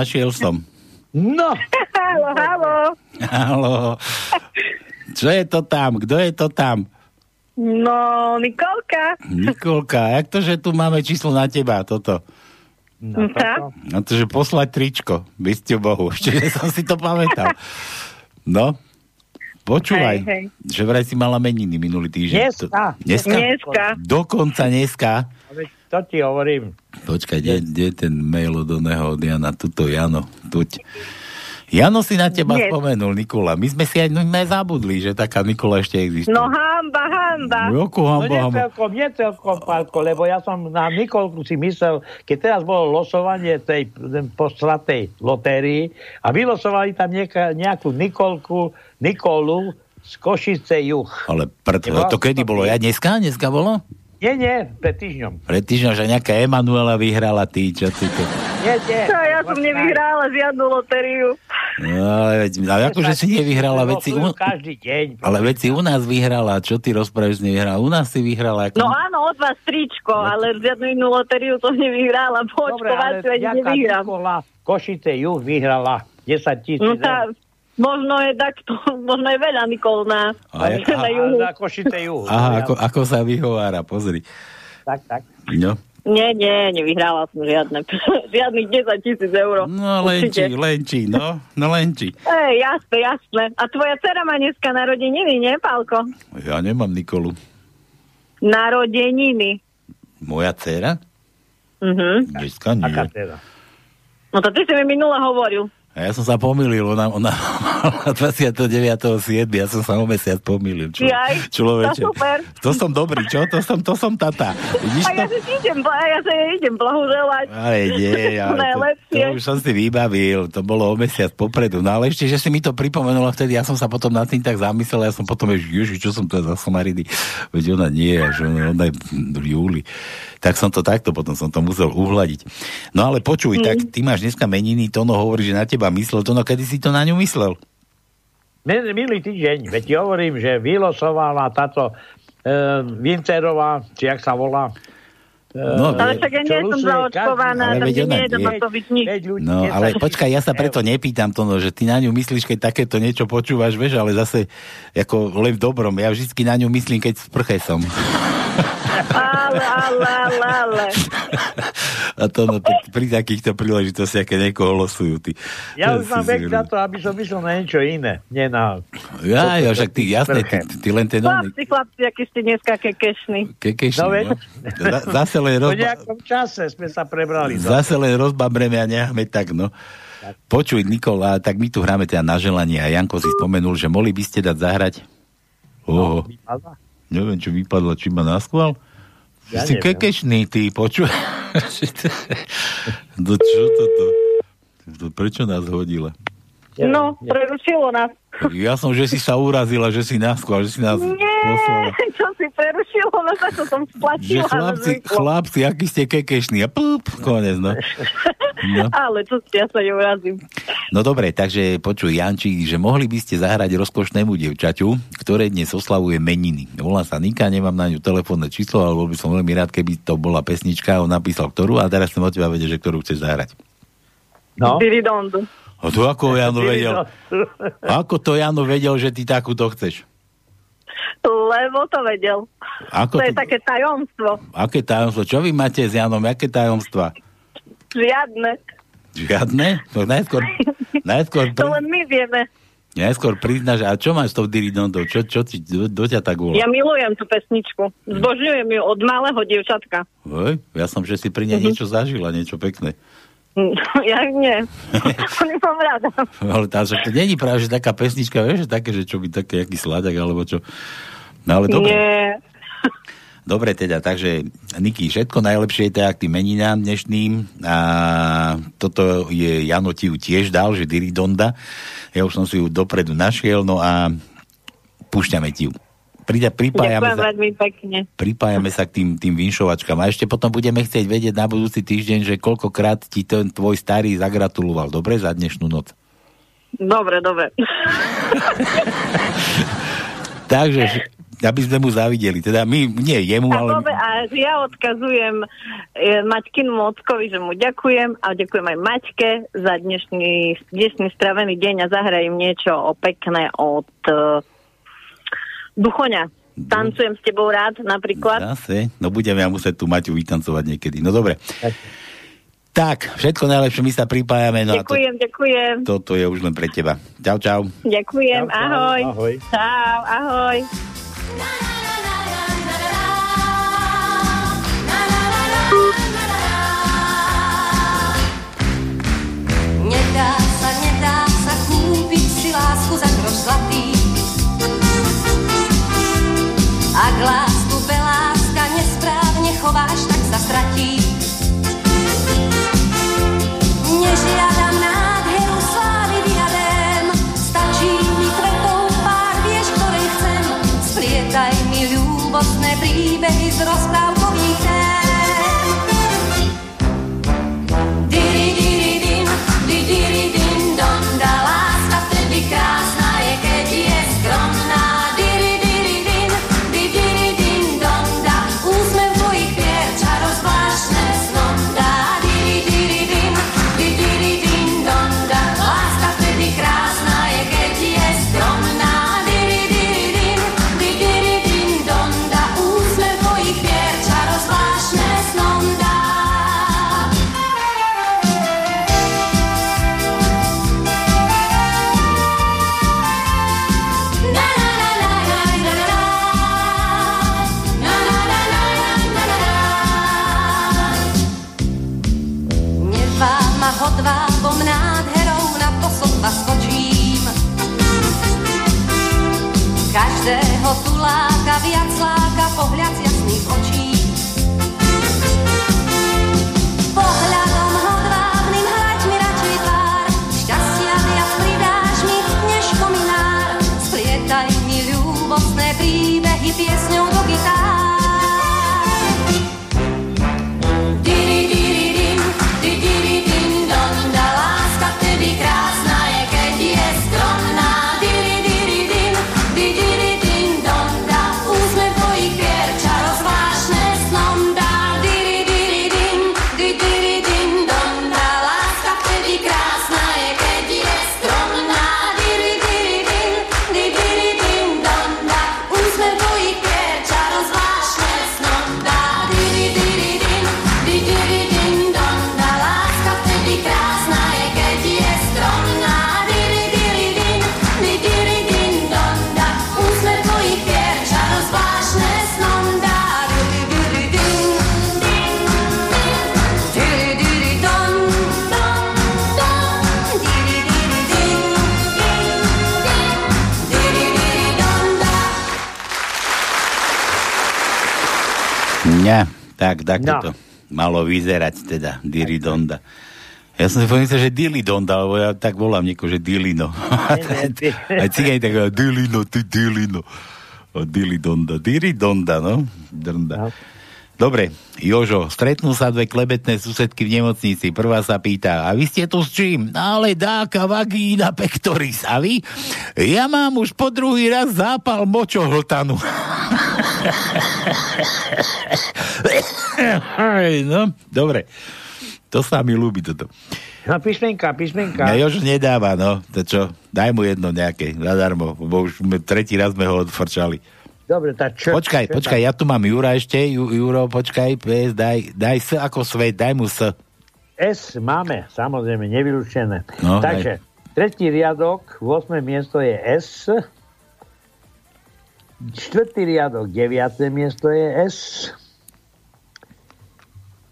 našiel som. No. Halo, halo. Halo. Čo je to tam? Kto je to tam? No, Nikolka. Nikolka, jak to, že tu máme číslo na teba, toto? No, tak. Na to, že poslať tričko, by ste Bohu. Ešte že som si to pamätal. No, počúvaj, Hej, hej. že vraj si mala meniny minulý týždeň. Dneska. To- Dneska? Dneska. Dokonca dneska. To ti hovorím. Počkaj, kde, je ten mail od oného od Jana? Tuto, Jano, tuď. Jano si na teba Nie. spomenul, Nikola. My sme si aj, no, zabudli, že taká Nikola ešte existuje. No hamba, hamba. Joko, No hamba, nie hamba. celkom, nie celkom, Pálko, lebo ja som na Nikolku si myslel, keď teraz bolo losovanie tej postratej lotérii a vylosovali tam nieka, nejakú Nikolku, Nikolu z Košice juh. Ale pred, to kedy bolo? Ja dneska? Dneska bolo? Nie, nie, pred týždňom. Pred týždňom, že nejaká Emanuela vyhrala ty, čo ty to... Nie, nie. Čo, ja som nevyhrála žiadnu lotériu. No, ale, ale akože si nevyhrala, veď si, u, Každý deň. ale veď si u nás vyhrala, čo ty rozprávaš, nevyhrala? U nás si vyhrala. Ako... No áno, od vás tričko, ale žiadnu inú lotériu som Dobre, ale ani nevyhrám. Košice juh vyhrala 10 tisíc No eur. Možno je takto, možno je veľa Nikol na, A ja- na juhu. Na Košice juh. Aha, ako, ako sa vyhovára, pozri. Tak, tak. No, Nie, nie, nevyhrála som žiadne. Žiadnych 10 tisíc eur. no lenči, Určite. lenči, no, no lenči. Ej, jasné, jasné. A tvoja dcera má dneska narodeniny, nie, Pálko? Ja nemám Nikolu. Narodeniny. Moja dcera? Mhm. Dneska nie. Aká teda? No to ty si mi minule hovoril. A ja som sa pomýlil, ona, ona mala 29.7. Ja som sa o mesiac pomýlil. Čo, Jaj, človeče. to super. To som dobrý, čo? To som, to som tata. Vidíš A ja to? si idem, ja sa idem blahoželať. Ale nie, ale to, už som si vybavil, to bolo o mesiac popredu. No ale ešte, že si mi to pripomenula vtedy, ja som sa potom nad tým tak zamyslel, ja som potom, že ježiš, čo som to za somaridy, veď ona nie, že ona, je v júli. Tak som to takto, potom som to musel uhľadiť. No ale počuj, Mm. tak ty máš dneska meniny, Tono hovorí, že na teba myslel, Tono, kedy si to na ňu myslel? Min- Minulý týždeň, veď ti hovorím, že vylosovala táto e, Vincerová, či jak sa volá. E, No, Ale však ja nie som zaočkovaná, Ale veď ona nie, to nič. Ľudí, No, 10 ale počkaj, ja sa preto nepýtam to, no, že ty na ňu myslíš, keď takéto niečo počúvaš, vieš, ale zase ako len v dobrom. Ja vždy na ňu myslím, keď sprche som. Ale, ale, ale, ale. A to, no, to pri takýchto príležitostiach, keď niekoho losujú, ty. Ja to už mám vek na to, aby som myslel na niečo iné. Nie na... Ja, ja, však ty, jasné, ty, ty len ten oný, Chlapci, chlapci, aký ste dneska kekešní. kekešný, No, no. Za- Zase len Po rozba- nejakom čase sme sa prebrali. do- Zase len rozbabreme a necháme tak, no. Počuj, Nikola, tak my tu hráme teda na želanie a Janko si spomenul, že mohli by ste dať zahrať? Oho, Vypadla? Neviem, čo vypadlo, či ma naskval. Ja si neviem. kekešný, ty, počuj. no čo toto? To prečo nás hodila? No, prerušilo nás. Ja som, že si sa urazila, že si naskval, že si nás Nie, poslala. čo si prerušilo, no za to som Že splatila. chlapci, no, chlapci, aký ste kekešní. A pup, konec, no. no. Ale čo ja sa neurazím. No dobre, takže počuj, Janči, že mohli by ste zahrať rozkošnému dievčaťu, ktoré dnes oslavuje meniny. Volá sa Nika, nemám na ňu telefónne číslo, ale bol by som veľmi rád, keby to bola pesnička, on napísal ktorú a teraz som od teba vedieť, že ktorú chceš zahrať. No. Diridondo. A to ako Jano vedel? Ako to Jano vedel, že ty takúto chceš? Lebo to vedel. Ako to je to- také tajomstvo. Aké tajomstvo? Čo vy máte s Janom? Aké tajomstva? Žiadne. Žiadne? No najskôr, najskôr, To pri, len my vieme. najskôr priznáš, a čo máš s tou Diridondou? Čo, čo ti, do, do ťa tak volá? Ja milujem tú pesničku. Zbožňujem ju od malého dievčatka. Hej, ja som, že si pri nej Mhm. niečo zažila, niečo pekné. Ja nie. To nemám rada. Ale tá, že to není práve, že taká pesnička, vieš, že také, že čo by také, aký sláďak, alebo čo. No ale dobre. Nie. Dobre teda, takže Niky, všetko najlepšie teda k tým meninám dnešným a toto je Jano ti ju tiež dal, že Diridonda. Ja už som si ju dopredu našiel, no a púšťame ti ju. Prida, pripájame, sa, pripájame sa k tým, tým vinšovačkám a ešte potom budeme chcieť vedieť na budúci týždeň, že koľkokrát ti ten tvoj starý zagratuloval. Dobre, za dnešnú noc. Dobre, dobre. Takže, aby sme mu zavideli. Teda my, nie jemu, A, ale... dobre, a ja odkazujem e, Maťkinu Mockovi, že mu ďakujem a ďakujem aj Maťke za dnešný, dnešný stravený deň a zahrajem niečo o pekné od uh, Duchoňa. Tancujem s tebou rád napríklad. Zase, no budeme ja musieť tu Maťu vytancovať niekedy. No dobre. Tak, všetko najlepšie, my sa pripájame. No a to, ďakujem, ďakujem. toto je už len pre teba. Čau, čau. Ďakujem, Čau, čau, ahoj. ahoj. Čau, ahoj. a glass. Každého tu láka, viac láka pohľad tak, tak No. malo vyzerať teda, Diridonda. Ja som si pomyslel, že Dilidonda, lebo ja tak volám niekoho, že Dilino. Aj cigáni tak Dilino, ty Dilino. O, Dilidonda, Diridonda, no. Drnda. Dobre, Jožo, stretnú sa dve klebetné susedky v nemocnici. Prvá sa pýta, a vy ste tu s čím? No ale dáka vagína pectoris. A vy? Ja mám už po druhý raz zápal močohltanu. No, dobre. To sa mi ľúbi toto. No písmenka, písmenka. Ja už nedáva, no. To čo? Daj mu jedno nejaké, zadarmo, bo už tretí raz sme ho odfrčali. Dobre, tak čo? Počkaj, čo počkaj, ja tu mám Jura ešte, Ju, Juro, počkaj, PS, daj, daj S ako svet, daj mu S. S máme, samozrejme, nevylučené. No, Takže, tretí riadok, 8. miesto je S. Štvrtý riadok, 9. miesto je S.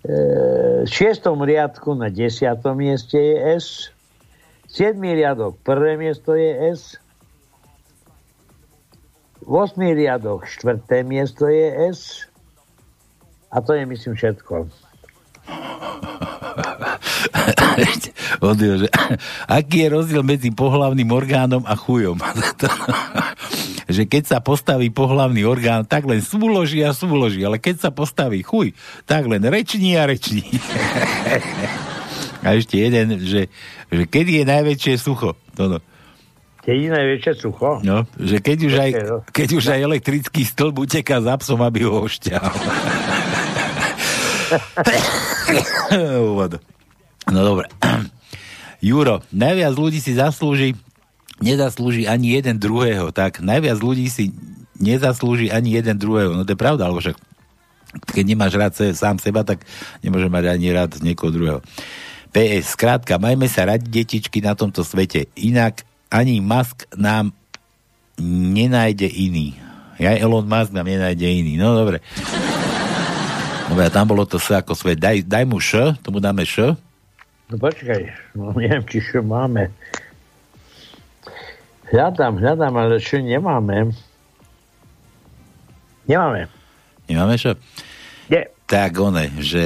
E, šiestom riadku na 10. mieste je S. Siedmý riadok, prvé miesto je S. 8. riadok, štvrté miesto je S. A to je, myslím, všetko. Odjo, že, aký je rozdiel medzi pohlavným orgánom a chujom? že keď sa postaví pohlavný orgán, tak len súloží a súloží, ale keď sa postaví chuj, tak len reční a reční. a ešte jeden, že, že kedy je najväčšie sucho? Toto. Keď je najväčšie sucho? No, že keď už, aj, no. keď už aj elektrický stĺb uteká za psom, aby ho ošťal. No dobre. Juro, najviac ľudí si zaslúži, nezaslúži ani jeden druhého, tak najviac ľudí si nezaslúži ani jeden druhého. No to je pravda, alebo však keď nemáš rád se, sám seba, tak nemôže mať ani rád niekoho druhého. PS, skrátka, majme sa radi detičky na tomto svete, inak ani Musk nám nenájde iný. Ja Elon Musk nám nenájde iný. No dobre. Dobre, a tam bolo to S ako svet. Daj, daj mu Š, tomu dáme Š. No počkaj, no neviem, či čo máme. Hľadám, hľadám, ale čo nemáme. Nemáme. Nemáme Š? Tak one, že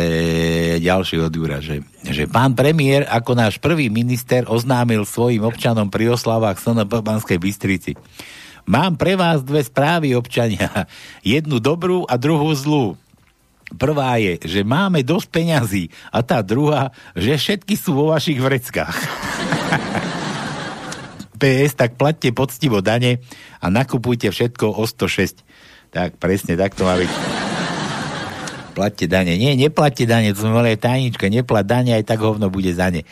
ďalší od Jura, že, že pán premiér ako náš prvý minister oznámil svojim občanom pri oslavách SNP Banskej Bystrici. Mám pre vás dve správy, občania. Jednu dobrú a druhú zlú. Prvá je, že máme dosť peňazí a tá druhá, že všetky sú vo vašich vreckách. PS, tak platte poctivo dane a nakupujte všetko o 106. Tak presne, tak to má byť. Platte dane. Nie, neplatte dane, to sme mali aj tajnička, neplat dane, aj tak hovno bude za ne.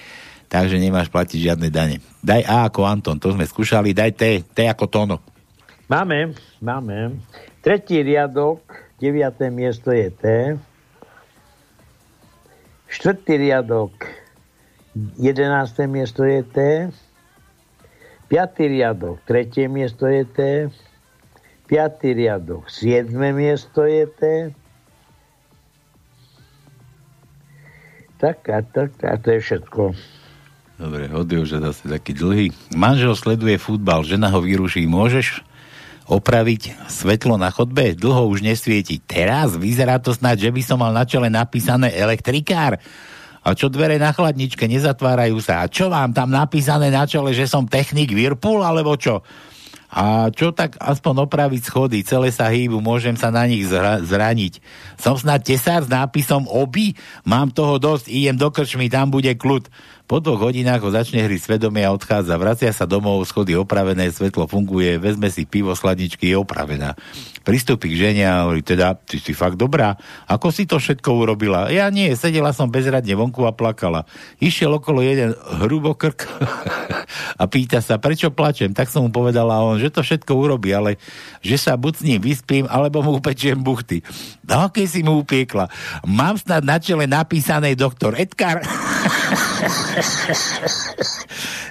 Takže nemáš platiť žiadne dane. Daj A ako Anton, to sme skúšali, daj T, T ako Tono. Máme, máme. Tretí riadok, deviaté miesto je T. Štvrtý riadok, jedenácté miesto je T. Piatý riadok, tretie miesto je T. Piatý riadok, siedme miesto je T. Tak a tak a to je všetko. Dobre, odio, že zase taký dlhý. Manžel sleduje futbal, žena ho vyruší. Môžeš opraviť svetlo na chodbe? Dlho už nesvieti. Teraz vyzerá to snáď, že by som mal na čele napísané elektrikár. A čo dvere na chladničke nezatvárajú sa? A čo vám tam napísané na čele, že som technik Whirlpool, alebo čo? A čo tak aspoň opraviť schody, celé sa hýbu, môžem sa na nich zra- zraniť. Som snad tesár s nápisom oby? Mám toho dosť, idem do krčmy, tam bude kľud. Po dvoch hodinách ho začne hry svedomie a odchádza. Vracia sa domov, schody opravené, svetlo funguje, vezme si pivo, sladničky, je opravená. Pristúpi k žene a hovorí, teda, ty si fakt dobrá. Ako si to všetko urobila? Ja nie, sedela som bezradne vonku a plakala. Išiel okolo jeden hrubokrk a pýta sa, prečo plačem. Tak som mu povedala on, že to všetko urobí, ale že sa buď s ním vyspím, alebo mu upečiem buchty. No, keď si mu upiekla. Mám snad na čele napísané doktor Edgar.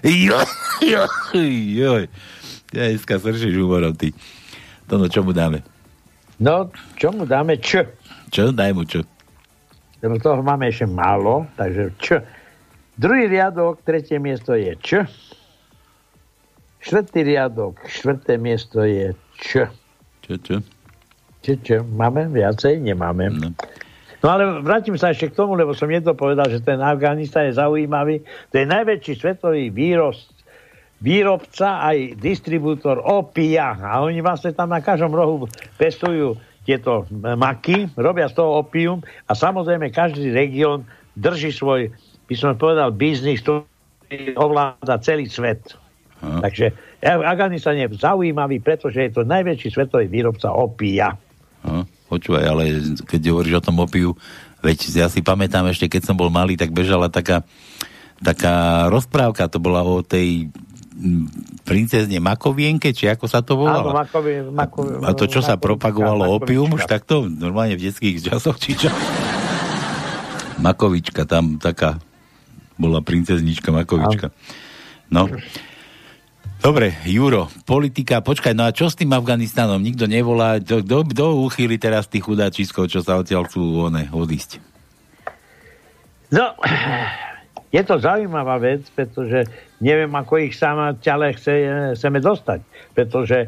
jo, jo, joj. Ja dneska sršíš humorom, ty. To no, čo mu dáme? No, čo mu dáme? Č. Čo? Daj mu čo. Lebo toho máme ešte málo, takže Č. Druhý riadok, tretie miesto je Č. Štvrtý riadok, štvrté miesto je Č. Čo, čo? Č, čo? Máme viacej? Nemáme. No. No ale vrátim sa ešte k tomu, lebo som jedno povedal, že ten Afganistan je zaujímavý. To je najväčší svetový výrost, výrobca aj distribútor opia. A oni vlastne tam na každom rohu pestujú tieto maky, robia z toho opium a samozrejme každý región drží svoj, by som povedal, biznis, ktorý ovláda celý svet. Hm. Takže Afganistan je zaujímavý, pretože je to najväčší svetový výrobca opia. Hm. Počúvaj, ale keď hovoríš o tom opiu, veď ja si pamätám ešte, keď som bol malý, tak bežala taká, taká rozprávka, to bola o tej princezne Makovienke, či ako sa to volalo? Áno, Makovi, Makovi, A to, čo sa propagovalo opium, už takto normálne v detských časoch, či čo? Makovička, tam taká bola princeznička Makovička. No. Dobre, Juro, politika, počkaj, no a čo s tým Afganistanom? Nikto nevolá, kto uchýli teraz tých chudáčiskov, čo sa odtiaľ chcú one, odísť? No, je to zaujímavá vec, pretože neviem, ako ich sama ťale chce, chceme dostať, pretože e,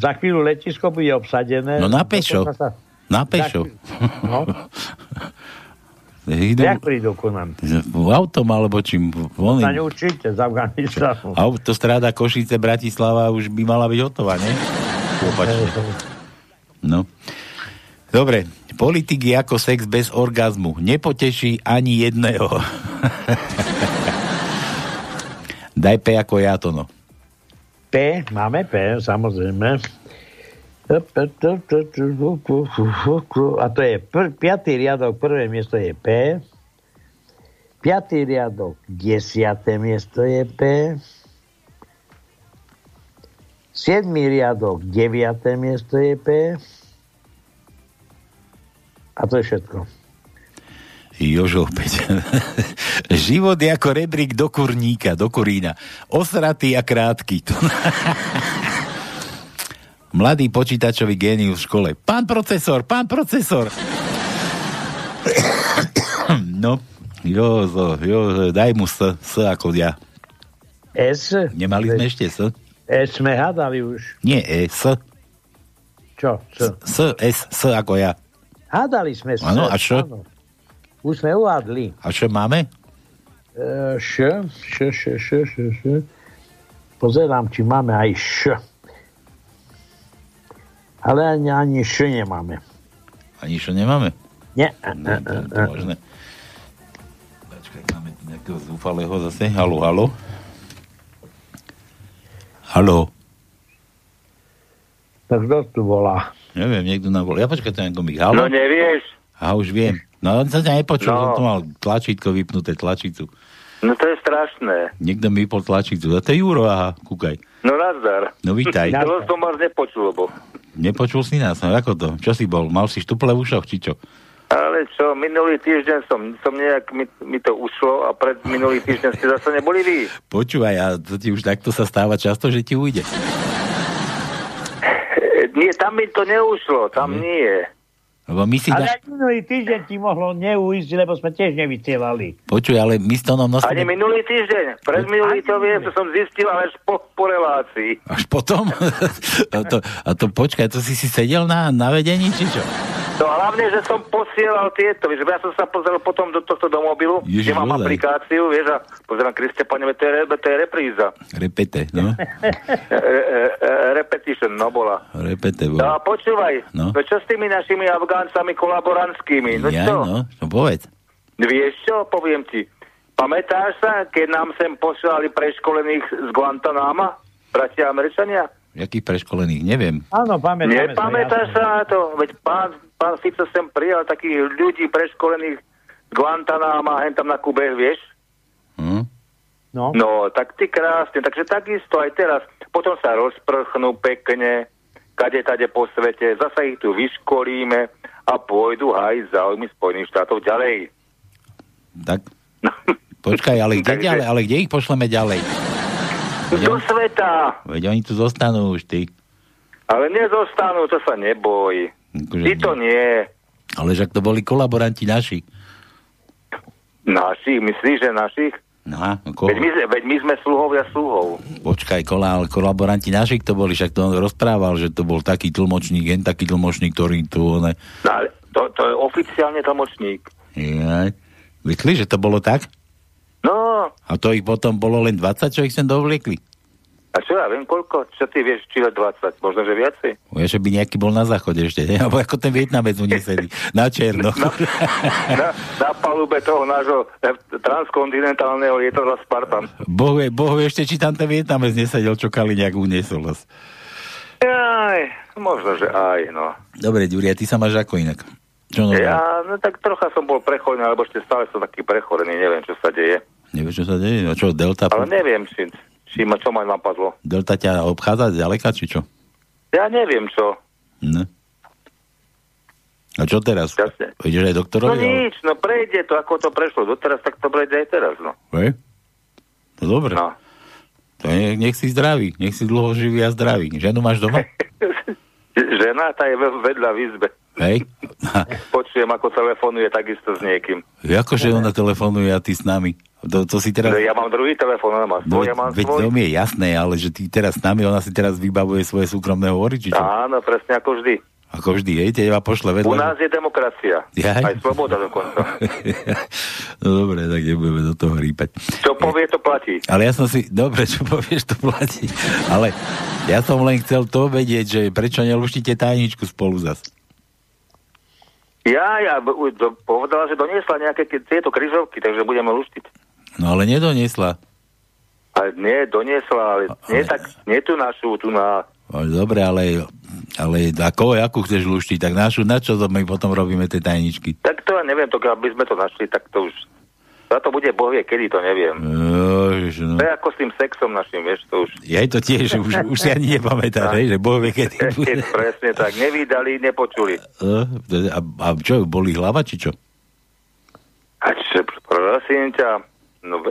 za chvíľu letisko bude obsadené. No na pešo. Sa... Na pešo. No. Idú... Jak prídu ku nám? Autom alebo čím? Oni... Sa určite z Afganistanu. Autostráda Košice, Bratislava už by mala byť hotová, ne? Opačne. No. Dobre, politik je ako sex bez orgazmu. Nepoteší ani jedného. Daj P ako ja to no. P, máme P, samozrejme. A to je pr- piatý riadok, prvé miesto je P. Piatý riadok, desiaté miesto je P. Siedmý riadok, deviaté miesto je P. A to je všetko. Jožo opäť. Život je ako rebrík do kurníka, do kurína. Osratý a krátky. Mladý počítačový génius v škole. Pán procesor, pán procesor. no, jo, jo, daj mu S, S ako ja. S? Nemali sme ešte S? S sme hádali už. Nie, E, S. Čo? S, S S, S ako ja. Hádali sme S. Áno, a čo? Už sme uvádli. A čo máme? E, š, š, š, š, š, š. Pozerám, či máme aj Š. Ale ani, ani š nemáme. Ani čo nemáme? Nie. Ne, to, to možné. Počkaj, máme tu nejakého zúfalého zase. Halo, halo. Halo. Tak kto tu volá? Neviem, niekto nám volá. Ja počkaj, to je komik. Halo? No nevieš. A už viem. No, on sa ťa nepočul, No. som tu mal tlačítko vypnuté, tlačicu. No to je strašné. Niekto mi vypol tlačicu. A to je Juro, aha, kúkaj. No nazdar. No vítaj. To som vás nepočul, lebo... Nepočul si nás, no ako to? Čo si bol? Mal si štuple v ušoch, či čo? Ale čo, minulý týždeň som, som nejak, mi, mi to ušlo a pred minulý týždeň ste zase neboli vy. Počúvaj, a to ti už takto sa stáva často, že ti ujde. Nie, tam mi to neušlo, tam nie. Lebo my si... Ale Da... minulý týždeň ti mohlo neujsť, lebo sme tiež nevysielali. Počuj, ale my s Tonom Ani nosíme... minulý týždeň. Pred minulý to viem, to som zistil ale až po, po relácii. Až potom? a, to, a to počkaj, to si si sedel na, na vedení, či čo? No hlavne, že som posielal tieto, vieš, ja som sa pozrel potom do tohto do mobilu, Ježiš, kde mám bodaj. aplikáciu, vieš, a pozerám, Kriste, pane, to je, re- to je repríza. Repete, no? E, e, e, repetition, no bola. Repete, No bo. a počúvaj, No. no. čo s tými našimi Afgáncami kolaborantskými? No Ja, čo? no, no povedz. Vieš čo, poviem ti. Pamätáš sa, keď nám sem posielali preškolených z Guantanama, bratia Američania? Jakých preškolených, neviem. Áno, pamätáme Nepamätáš sa na to? Veď pán, pán Fico sem prijal takých ľudí preškolených z Guantanama, hen tam na Kube, vieš? Hm? No. No, tak ty krásne. Takže takisto aj teraz. Potom sa rozprchnú pekne, kade tade po svete. Zasa ich tu vyškolíme a pôjdu aj záujmy Spojených štátov ďalej. Tak, počkaj, ale kde, ďalej, ale kde ich pošleme ďalej? Do sveta! Veď oni tu zostanú už, ty. Ale nezostanú, to sa neboj. Akože Ty to nie. Ale však to boli kolaboranti naši. Našich, myslíš, že našich? No, ako, Veď my, veď my sme sluhovia sluhov. počkaj, kola, ale kolaboranti našich to boli, však to on rozprával, že to bol taký tlmočník, jen taký tlmočník, ktorý tu, one, No, ale to, to je oficiálne tlmočník. jaj, myslíš, že to bolo tak? No, A to ich potom bolo len 20, čo ich sem dovliekli? A čo ja viem, koľko? Čo ty vieš, či je 20? Možno, že viacej? Ja, že by nejaký bol na záchode ešte, ne? alebo ako ten Vietnamec unesený, na černo. na, na palube toho nášho eh, transkontinentálneho lietadla Spartan. Boh vie, boh vie ešte, či tam ten Vietnamec nesedel, čo Kali nejak uniesol. zas. Aj, možno, že aj, no. Dobre, Ďuri, a ty sa máš ako inak? Čo nové? Ja, no tak trocha som bol prechodený, alebo ešte stále som taký prechodený, neviem, čo sa deje. Nevieš, čo sa deje? A čo, Delta, Ale neviem, či, či ma, čo ma napadlo. Delta ťa obchádza ďaleka, či čo? Ja neviem, čo. Ne. A čo teraz? Jasne. Ideš aj No doktorovi? ale- nič, no prejde to, ako to prešlo doteraz, tak to prejde aj teraz, no. Hej? No dobre. No. To nech, nech si zdravý, nech si dlho živý a zdravý. Ženu máš doma? Žena, tá je ve- vedľa v izbe. Hej? Počujem, ako telefonuje takisto s niekým. Akože ona telefonuje a ty s nami? To, to si teraz... Ja mám druhý telefon, ona má No, svoj, ja mám veď svoj. to mi je jasné, ale že ty teraz s nami, ona si teraz vybavuje svoje súkromné hovory, či čo? Áno, presne ako vždy. Ako vždy, hej, teba pošle vedľa. U nás je demokracia. Jaj. Aj sloboda dokonca. no dobre, tak nebudeme do toho rýpať. Čo povie, to platí. Ale ja som si, dobre, čo povieš, to platí. Ale ja som len chcel to vedieť, že prečo neluštíte tajničku spolu zas. Ja, ja do, povedala, že doniesla nejaké tieto kryžovky, takže budeme luštiť. No ale nedoniesla. Ale nie, doniesla, ale nie, tak, nie tu našu, tu na... Ale Dobre, ale, ale ako, akú chceš luštiť, tak našu, na čo my potom robíme tie tajničky? Tak to ja neviem, to, aby sme to našli, tak to už... Za to bude Boh vie, kedy to neviem. Jožiš, no. To je ako s tým sexom našim, vieš, to už... Ja to tiež, už, už si ani nepamätáš, hej, že Boh vie, kedy bude. Presne tak, nevydali, nepočuli. A, a čo, boli hlava, či čo? A čo, prosím ťa, no,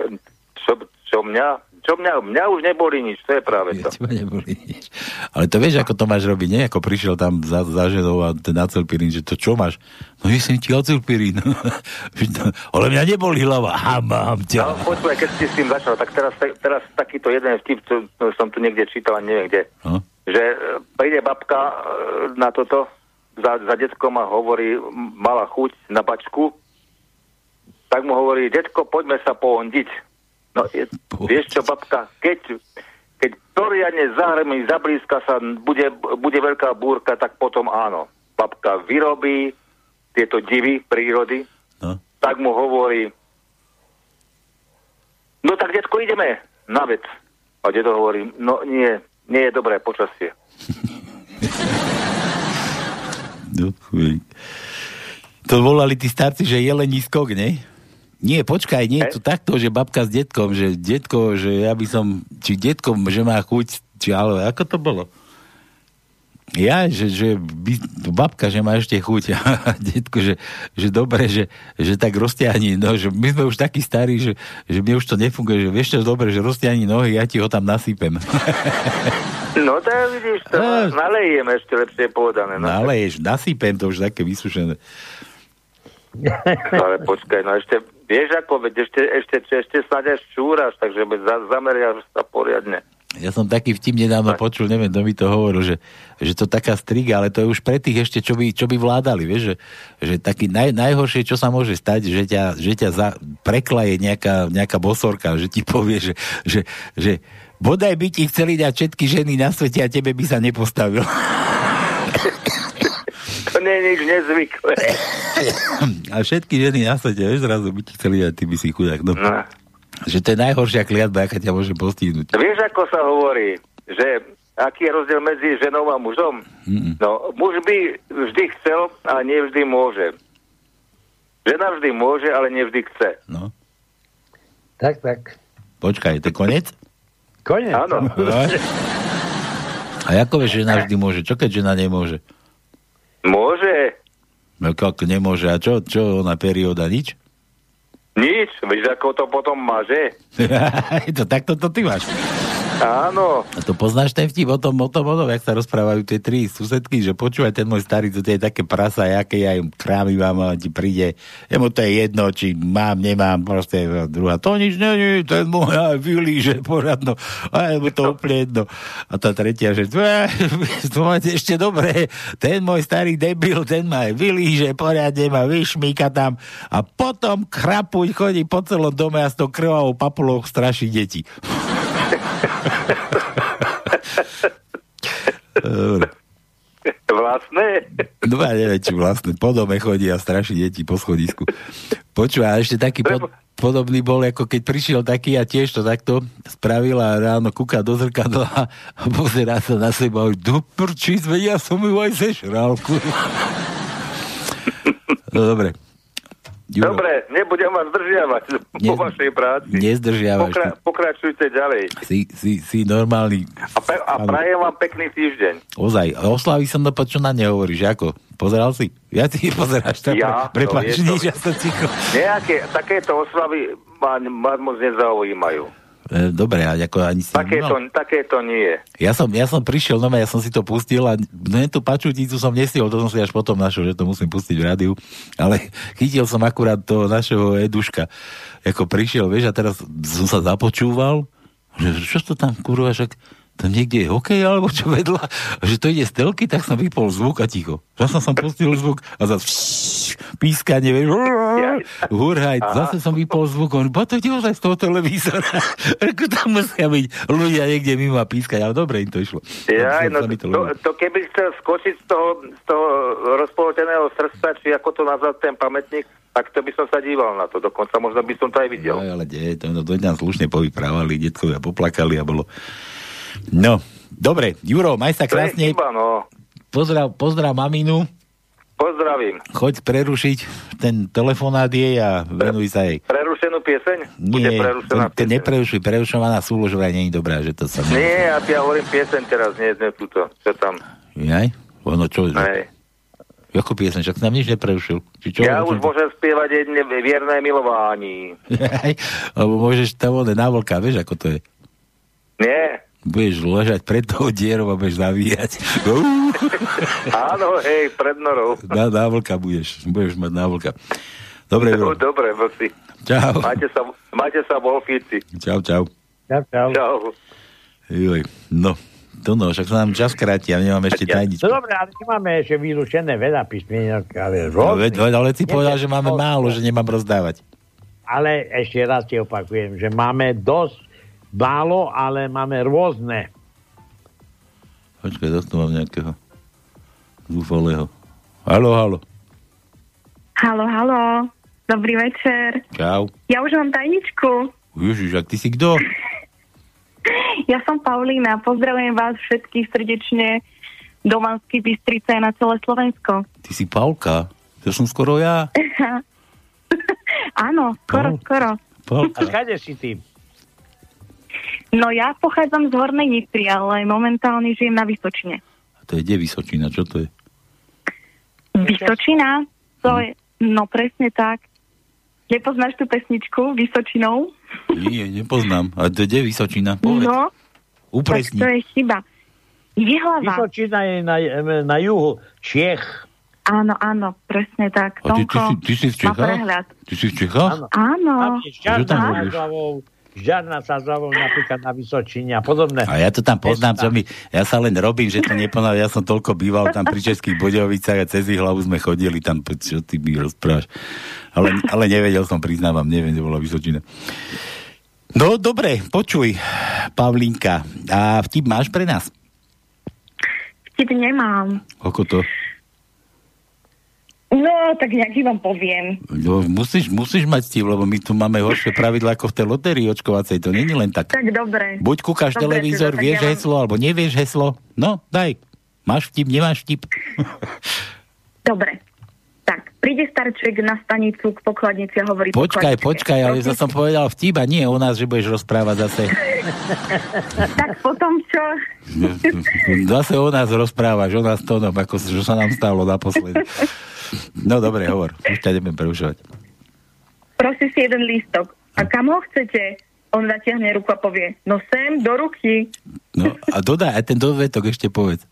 čo, čo mňa, čo mňa, mňa už neboli nič, to je práve to. Teba neboli nič. Ale to vieš, ako to máš robiť, nie? Ako prišiel tam za, za ženou a ten acelpirín, že to čo máš? No jesem ti acelpirín. Ale mňa neboli hlava. A mám No, ťa. počúvaj, keď si s tým začal, tak teraz, teraz takýto jeden vtip, čo som tu niekde čítal, a neviem kde, No. že e, príde babka e, na toto za, za detkom a hovorí, mala chuť na bačku, tak mu hovorí, detko, poďme sa poondiť. No, je, vieš čo, babka, keď, keď poriadne zahrmí, zablízka sa, bude, bude veľká búrka, tak potom áno. Babka vyrobí tieto divy prírody, No. tak mu hovorí, no tak detko, ideme na vec. A dedo hovorí, no nie, nie je dobré počasie. To volali tí starci, že jelení skok, ne? Nie, počkaj, nie je to takto, že babka s detkom, že detko, že ja by som, či detkom, že má chuť, či ale ako to bolo? Ja, že, že by, babka, že má ešte chuť a detko, že, že dobre, že, že tak roztiahni, no, že my sme už takí starí, že, že mi už to nefunguje, že vieš čo, dobre, že roztiahni nohy, ja ti ho tam nasypem. No tak vidíš, to nalejem ešte lepšie povedané. No, No ale ješ, nasypem to už také vysušené. ale počkaj, no ešte, vieš ako, veď ešte, ešte, ešte, snáď až čúraš, takže za, zameriaš sa poriadne. Ja som taký vtip nedávno počul, neviem, kto mi to hovoril, že, že to taká striga, ale to je už pre tých ešte, čo by, čo by vládali, vieš, že, že taký naj, najhoršie, čo sa môže stať, že ťa, že ťa za, preklaje nejaká, nejaká bosorka, že ti povie, že, že, že bodaj by ti chceli dať všetky ženy na svete a tebe by sa nepostavil. Nie je nič nezvyklé. A všetky ženy na svete, vieš, zrazu by ti chceli dať, ty by si chudák. No. No. Že to je najhoršia kliatba, aká ťa môže postihnúť. Vieš, ako sa hovorí, že aký je rozdiel medzi ženou a mužom? Mm-mm. No, muž by vždy chcel a nevždy môže. Žena vždy môže, ale nevždy chce. No. Tak, tak. Počkaj, to je koniec? Konec. Áno. A ako vieš, žena vždy môže? Čo keď žena nemôže? Môže. No ako nemôže? A čo, čo ona perióda? Nič? Nič. Víš, ako to potom maže? to takto to ty máš. Áno. A to poznáš ten vtip o tom, o tom, o tom, jak sa rozprávajú tie tri susedky, že počúvaj, ten môj starý, to je také prasa, jaké ja im krámy mám, a ti príde, jemu to je jedno, či mám, nemám, proste druhá, to nič není, ten môj aj vylíže poradno, a mu to úplne jedno. A tá tretia, že "Tvé, to máte ešte dobré, ten môj starý debil, ten ma aj vylíže, poriadne ma vyšmíka tam a potom chrapuť chodí po celom dome a s tou krvavou papulou straší deti. Dobre. Vlastné? No ja neviem, či vlastne po dome chodí a straší deti po schodisku. Počúva, a ešte taký pod, podobný bol, ako keď prišiel taký a tiež to takto spravil a ráno kúka do zrkadla a pozerá sa na seba a hovorí, do prčí ja som ju aj kurva." No dobre. Juro, Dobre, nebudem vás zdržiavať po Ne- vašej práci. Nezdržiavaš. Pokra- pokračujte ďalej. Si, si, si normálny. A, pe- a prajem vám pekný týždeň. Ozaj, oslaví som to, čo na ne hovoríš, ako? Pozeral si? Ja ty pozeráš. tak Ja? Prepáč, nič, ja som ticho. Nejaké takéto oslavy ma, ma moc nezaujímajú. E, Dobre, a ako ani si... Takéto, no, takéto nie. ja, som, ja som prišiel, no ja som si to pustil a no, tú pačuticu som nestihol, to som si až potom našiel, že to musím pustiť v rádiu, ale chytil som akurát toho našeho Eduška, ako prišiel, vieš, a teraz som sa započúval, že čo to tam, kurva, však tam niekde je hokej, alebo čo vedľa, že to ide z telky, tak som vypol zvuk a ticho. Zase som pustil zvuk a zase pískanie, vieš, hurhaj, zase som vypol zvuk, on, bo to ide z toho televízora. Ako tam musia byť ľudia niekde mimo a pískať, ale dobre im to išlo. Ja, no, to to, to keby chcel skočiť z toho, z toho rozpoloteného srdca, či ako to nazvať ten pamätník, tak to by som sa díval na to. Dokonca možno by som to aj videl. No, ale nie, to no, to nám slušne povyprávali, detkovia poplakali a bolo... No, dobre, Juro, maj sa krásne, chyba, no. pozdrav, pozdrav maminu, Pozdravím. choď prerušiť ten telefonát jej a venuj sa jej. Prerušenú pieseň? Bude Nie, prerušená to, to neprerušuj, prerušovaná súlož vraj nie je dobrá, že to sa... Nie, ja ti ja hovorím pieseň teraz, nie, nie túto. Čo tam? Jaj? Ono čo? Hej. Jakú piesen? Však nám nič neprerušil. Či čo? ja už môžem spievať jedne vierné milování. Hej, Alebo môžeš tam one na vlka, vieš, ako to je. Nie? Budeš ležať pred tou dierou a budeš zavíjať. Áno, hej, pred norou. na, na vlka budeš. Budeš mať na vlka. Dobre, No, Juro. dobre, vlci. Čau. Majte sa, majte sa wolfíci. Čau, čau. Čau, čau. Čau. Joj, no. To no, však sa nám čas kráti a nemám ešte tajničku. No dobre, ale nemáme ešte vylúčené veľa písmeniek, ale No, veď, veď, ale si povedal, že máme málo, že nemám rozdávať. Ale ešte raz ti opakujem, že máme dosť málo, ale máme rôzne. Počkaj, zase tu mám nejakého zúfalého. Halo, halo. Halo, halo. Dobrý večer. Čau. Ja už mám tajničku. Ježiš, ak ty si kto? Ja som Paulína. Pozdravujem vás všetkých srdečne do Banskej Bystrice a na celé Slovensko. Ty si Paulka. To som skoro ja. Áno, skoro, No. skoro. Paulka. A kade si ty? No ja pochádzam z Hornej Nitry, ale momentálne žijem na Vysočine. A to je kde Vysočina? Čo to je? Vysočina? To je, no presne tak. Nepoznáš tú pesničku Vysočinou? Nie, nepoznám. A to je kde Vysočina? Povedz. No, tak Upresni. to je chyba. Jihlava. Vysočina je na, na juhu Čiech. Áno, áno, presne tak. A ty, ty, si, ty si z má Čechách? Ty si z Čechách? Áno. Tam je Tam sa zľavou napríklad na Vysočine a podobné. A ja to tam poznám, čo mi, ja sa len robím, že to nepoznám, ja som toľko býval tam pri Českých Bodovicách a cez ich hlavu sme chodili tam, čo ty mi rozprávaš. Ale, ale nevedel som, priznávam, neviem, kde bola Vysočina. No, dobre, počuj, Pavlínka, a vtip máš pre nás? Vtip nemám. Ako to? No, tak nejaký vám poviem. No, musíš, musíš mať vtip, lebo my tu máme horšie pravidla ako v tej lotérii očkovacej, to není len tak. Tak dobre. Buď kúkaš Dobre, televízor, teda, vieš ja vám- heslo, alebo nevieš heslo. No, daj. Máš vtip, nemáš vtip? Dobre. Tak, príde starček na stanicu k pokladnici a hovorí Počkaj, počkaj, ale ja som povedal vtip a nie o nás, že budeš rozprávať zase. Tak potom čo? Zase o nás rozprávaš, o nás tónom, ako čo sa nám stalo naposledy. No dobre, hovor, už ťa nebudem prerušovať. Prosí si jeden lístok. A kam ho chcete? On zatiahne ruku a povie, no sem, do ruky. No a dodaj aj ten dovetok ešte povedz.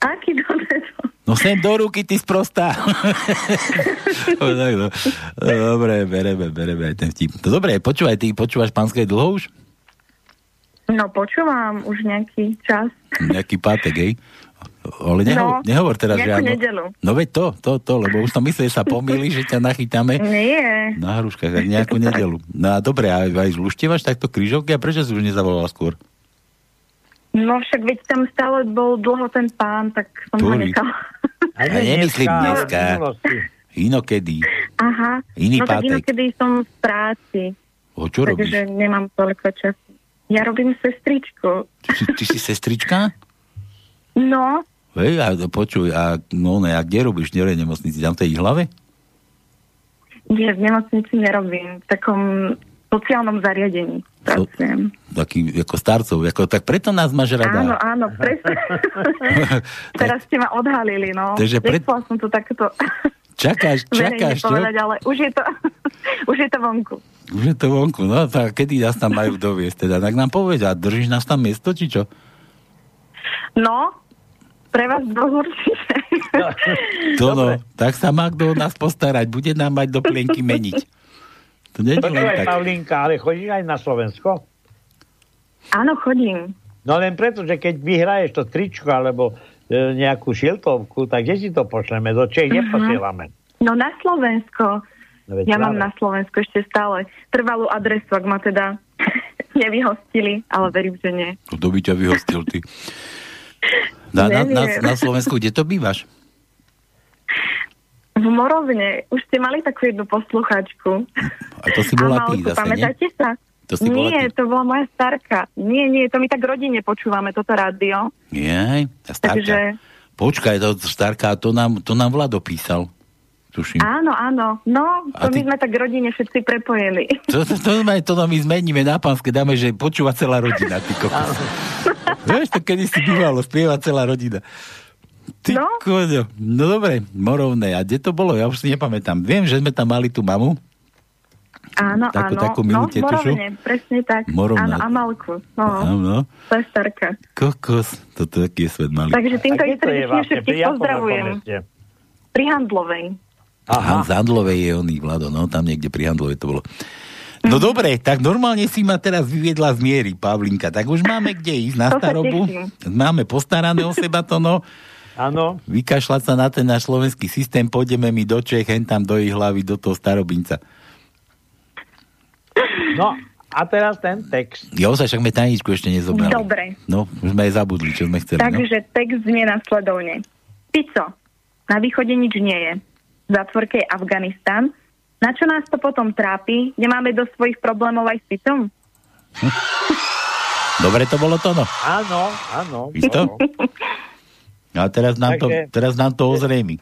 Aký dovedok? No sem do ruky, ty sprostá. no, no. No, Dobre, bereme, bereme aj ten vtip. No dobre, počúvaj, ty počúvaš pánske dlho už? No počúvam už nejaký čas. Nejaký pátek, hej? Ale nehovor, No, nehovor teraz, áno. nedelu. No veď to, to, to, lebo už myslel, že sa pomýli, že ťa nachytáme Nie. na hruškách nejakú nedelu. No a dobre, a aj zluštievaš takto krížovky a prečo si už nezavolal skôr? No však veď tam stále bol dlho ten pán, tak som ho Ktorý? nechala. A nemyslím dneska. Inokedy. Aha. Iný no tak pátek. inokedy som v práci. O čo robíš? takže nemám toľko času. Ja robím sestričku. Ty si, ty si sestrička? No, Hej, a počuj, a no ne, a kde robíš? Je nemocnici? Tam v tej hlave? nie, v nemocnici nerobím. V takom sociálnom zariadení pracujem. Taký, ako starcov, ako, tak preto nás máš Áno, rada. áno, presne. Teraz ste ma odhalili, no. Takže pred- Nechcela som to takto Čakáš, čakáš, povedať, ale už je to, už je to vonku. Už je to vonku, no tak kedy nás tam majú doviesť teda? Tak nám povedz, a držíš nás tam miesto, či čo? No, pre vás dvoch určite. To no, tak sa má kto o nás postarať, bude nám mať do plienky meniť. To nie je len tak. Pavlinka, ale chodíš aj na Slovensko? Áno, chodím. No len preto, že keď vyhraješ to tričko alebo e, nejakú šiltovku, tak kde si to pošleme? Do Čech Mhm. neposielame. No na Slovensko. No Ja mám práve. na Slovensku ešte stále trvalú adresu, ak ma teda nevyhostili, ale verím, že nie. Kto by ťa vyhostil, ty? Na, na, na, na Slovensku, kde to bývaš? V Morovne. Už ste mali takú jednu posluchačku. A to si bola ty zase, nie? pamätáte sa? To si bola nie, ty. to bola moja starka. Nie, nie, to my tak rodine počúvame, toto rádio. Nie, a starka. Takže Počkaj, to starka, to nám, to nám Vlado písal. Tuším. áno, áno. No, A to ty- my sme tak rodine všetci prepojení. To, to, to, to, to my zmeníme na pánske, dáme, že počúva celá rodina, ty kokos. Vieš, to kedy si bývalo, spieva celá rodina. Ty No. koďo. No dobre, Morovné. A kde to bolo? Ja už si nepamätám. Viem, že sme tam mali tú mamu. Áno, Takú- áno. takú milú no, tetušu? Morovne, presne tak. Morovna. Áno, Amalku. No, Áno. to je starka. Kokos. Toto taký je svet malý. Takže týmto A je vlastne? Všetkých pozdravujem. Pri Handlovej. Aha. Z Handlovej je oný, Vlado, no tam niekde pri Handlovej to bolo. No dobre, tak normálne si ma teraz vyviedla z miery, Pavlinka. Tak už máme kde ísť na starobu. Máme postarané o seba to, no. Áno. Vykašľať sa na ten náš slovenský systém, pôjdeme mi do Čech, hen tam do ich hlavy, do toho starobinca. No, A teraz ten text. Jo, sa však sme tajničku ešte nezobrali. Dobre. No, už sme aj zabudli, čo sme chceli. no. Takže text znie nasledovne. Pico, na východe nič nie je. V zátvorke je Afganistan. Na čo nás to potom trápi? Nemáme do svojich problémov aj s Picom? Dobre to bolo to, no. Áno, áno. Isto? A teraz nám, to, Takže- teraz nám to ozrejmi.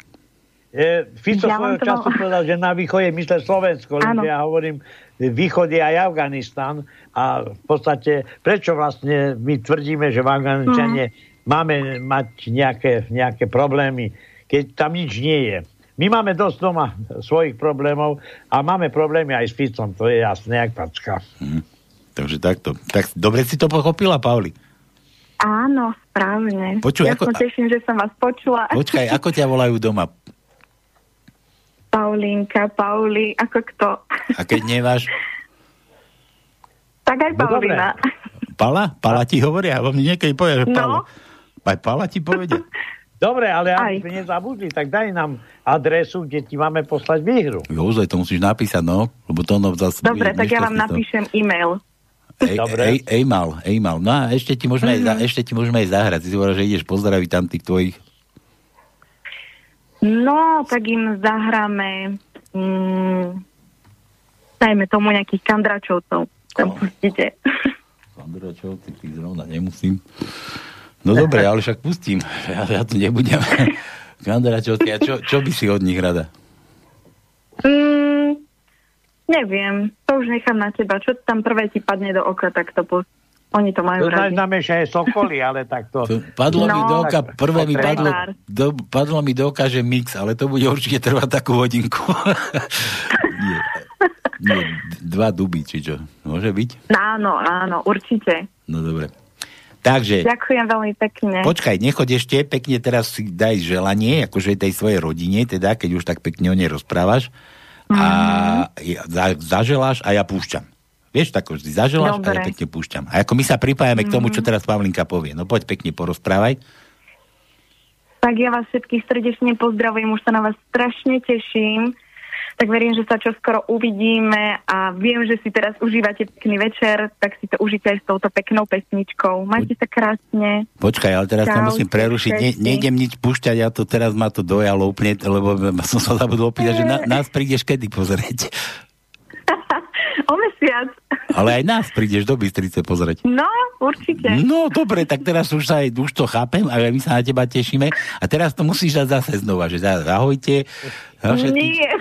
E, Fico Ja svojho to času mal- povedal, že na východe myslel Slovensko, Áno. ja hovorím, východ je aj Afganistan a v podstate, prečo vlastne my tvrdíme, že v Afganistane Mhm. máme mať nejaké, nejaké problémy, keď tam nič nie je. My máme dosť doma svojich problémov a máme problémy aj s Ficom, to je jasné, jak packa. Takže takto. Tak dobre si to pochopila, Pauli. Áno, správne. Počuj, ja ako- som teším, že som vás počula. Počkaj, ako ťa volajú doma? Paulínka, Pauli, ako kto? A keď neváš, Tak aj No dobre. Paulina. Pala? Pala ti hovoria? Lebo mi niekedy povie, že Pala. No. Aj Pala ti povedia. Dobre, ale Aj. ak sme nezabudli, tak daj nám adresu, kde ti máme poslať výhru. Jozaj, to musíš napísať, no. Lebo to no zase... Dobre, tak ja vám to. napíšem e-mail. Ej, Dobre. ej, ejmal, ejmal. No a ešte ti môžeme, aj, za, Mhm. ešte ti môžeme aj zahrať. Ty si hovoril, že ideš pozdraviť tam tých tvojich. No, tak im zahráme mm, dajme tomu nejakých kandračovcov. Tam pustíte. Kandračovci, ty zrovna nemusím. No dobre, ale však pustím. Ja, ja tu nebudem. Kandračovci, a čo, čo by si od nich rada? Mm, neviem, to už nechám na teba. Čo tam prvé ti padne do oka, tak to pust. Oni to majú To radi. znamená, že aj sokoly, ale tak to... Padlo mi No. do oka, prvé mi padlo, do, padlo mi do oka, že mix, ale to bude určite trvať takú hodinku. nie, nie, dva duby, či čo? Môže byť? Áno, áno, určite. No dobre. Takže, Ďakujem veľmi pekne. počkaj, nechoď ešte, pekne teraz si daj želanie, akože tej svojej rodine, teda, keď už tak pekne o nej rozprávaš. A ja, za, zaželáš a ja púšťam. Vieš, tak vždy zaželáš a ja Dobre. pekne púšťam. A ako my sa pripájame k tomu, čo teraz Pavlinka povie. No poď pekne porozprávaj. Tak ja vás všetkých srdečne pozdravujem, už sa na vás strašne teším. Tak verím, že sa čoskoro uvidíme a viem, že si teraz užívate pekný večer, tak si to užite aj s touto peknou pesničkou. Majte sa krásne. Počkaj, ale teraz Čaute musím prerušiť. Ne, nejdem nič púšťať, ja to teraz ma to dojalo úplne, lebo som sa zabudol opýtať, že na, nás prídeš kedy pozrieť. O mesiac. Ale aj nás prídeš do Bystrice pozrieť. No, určite. No, dobre, tak teraz už sa aj, už to chápem a my sa na teba tešíme. A teraz to musíš dať zase znova, že ahojte. Na všetkých- Nie.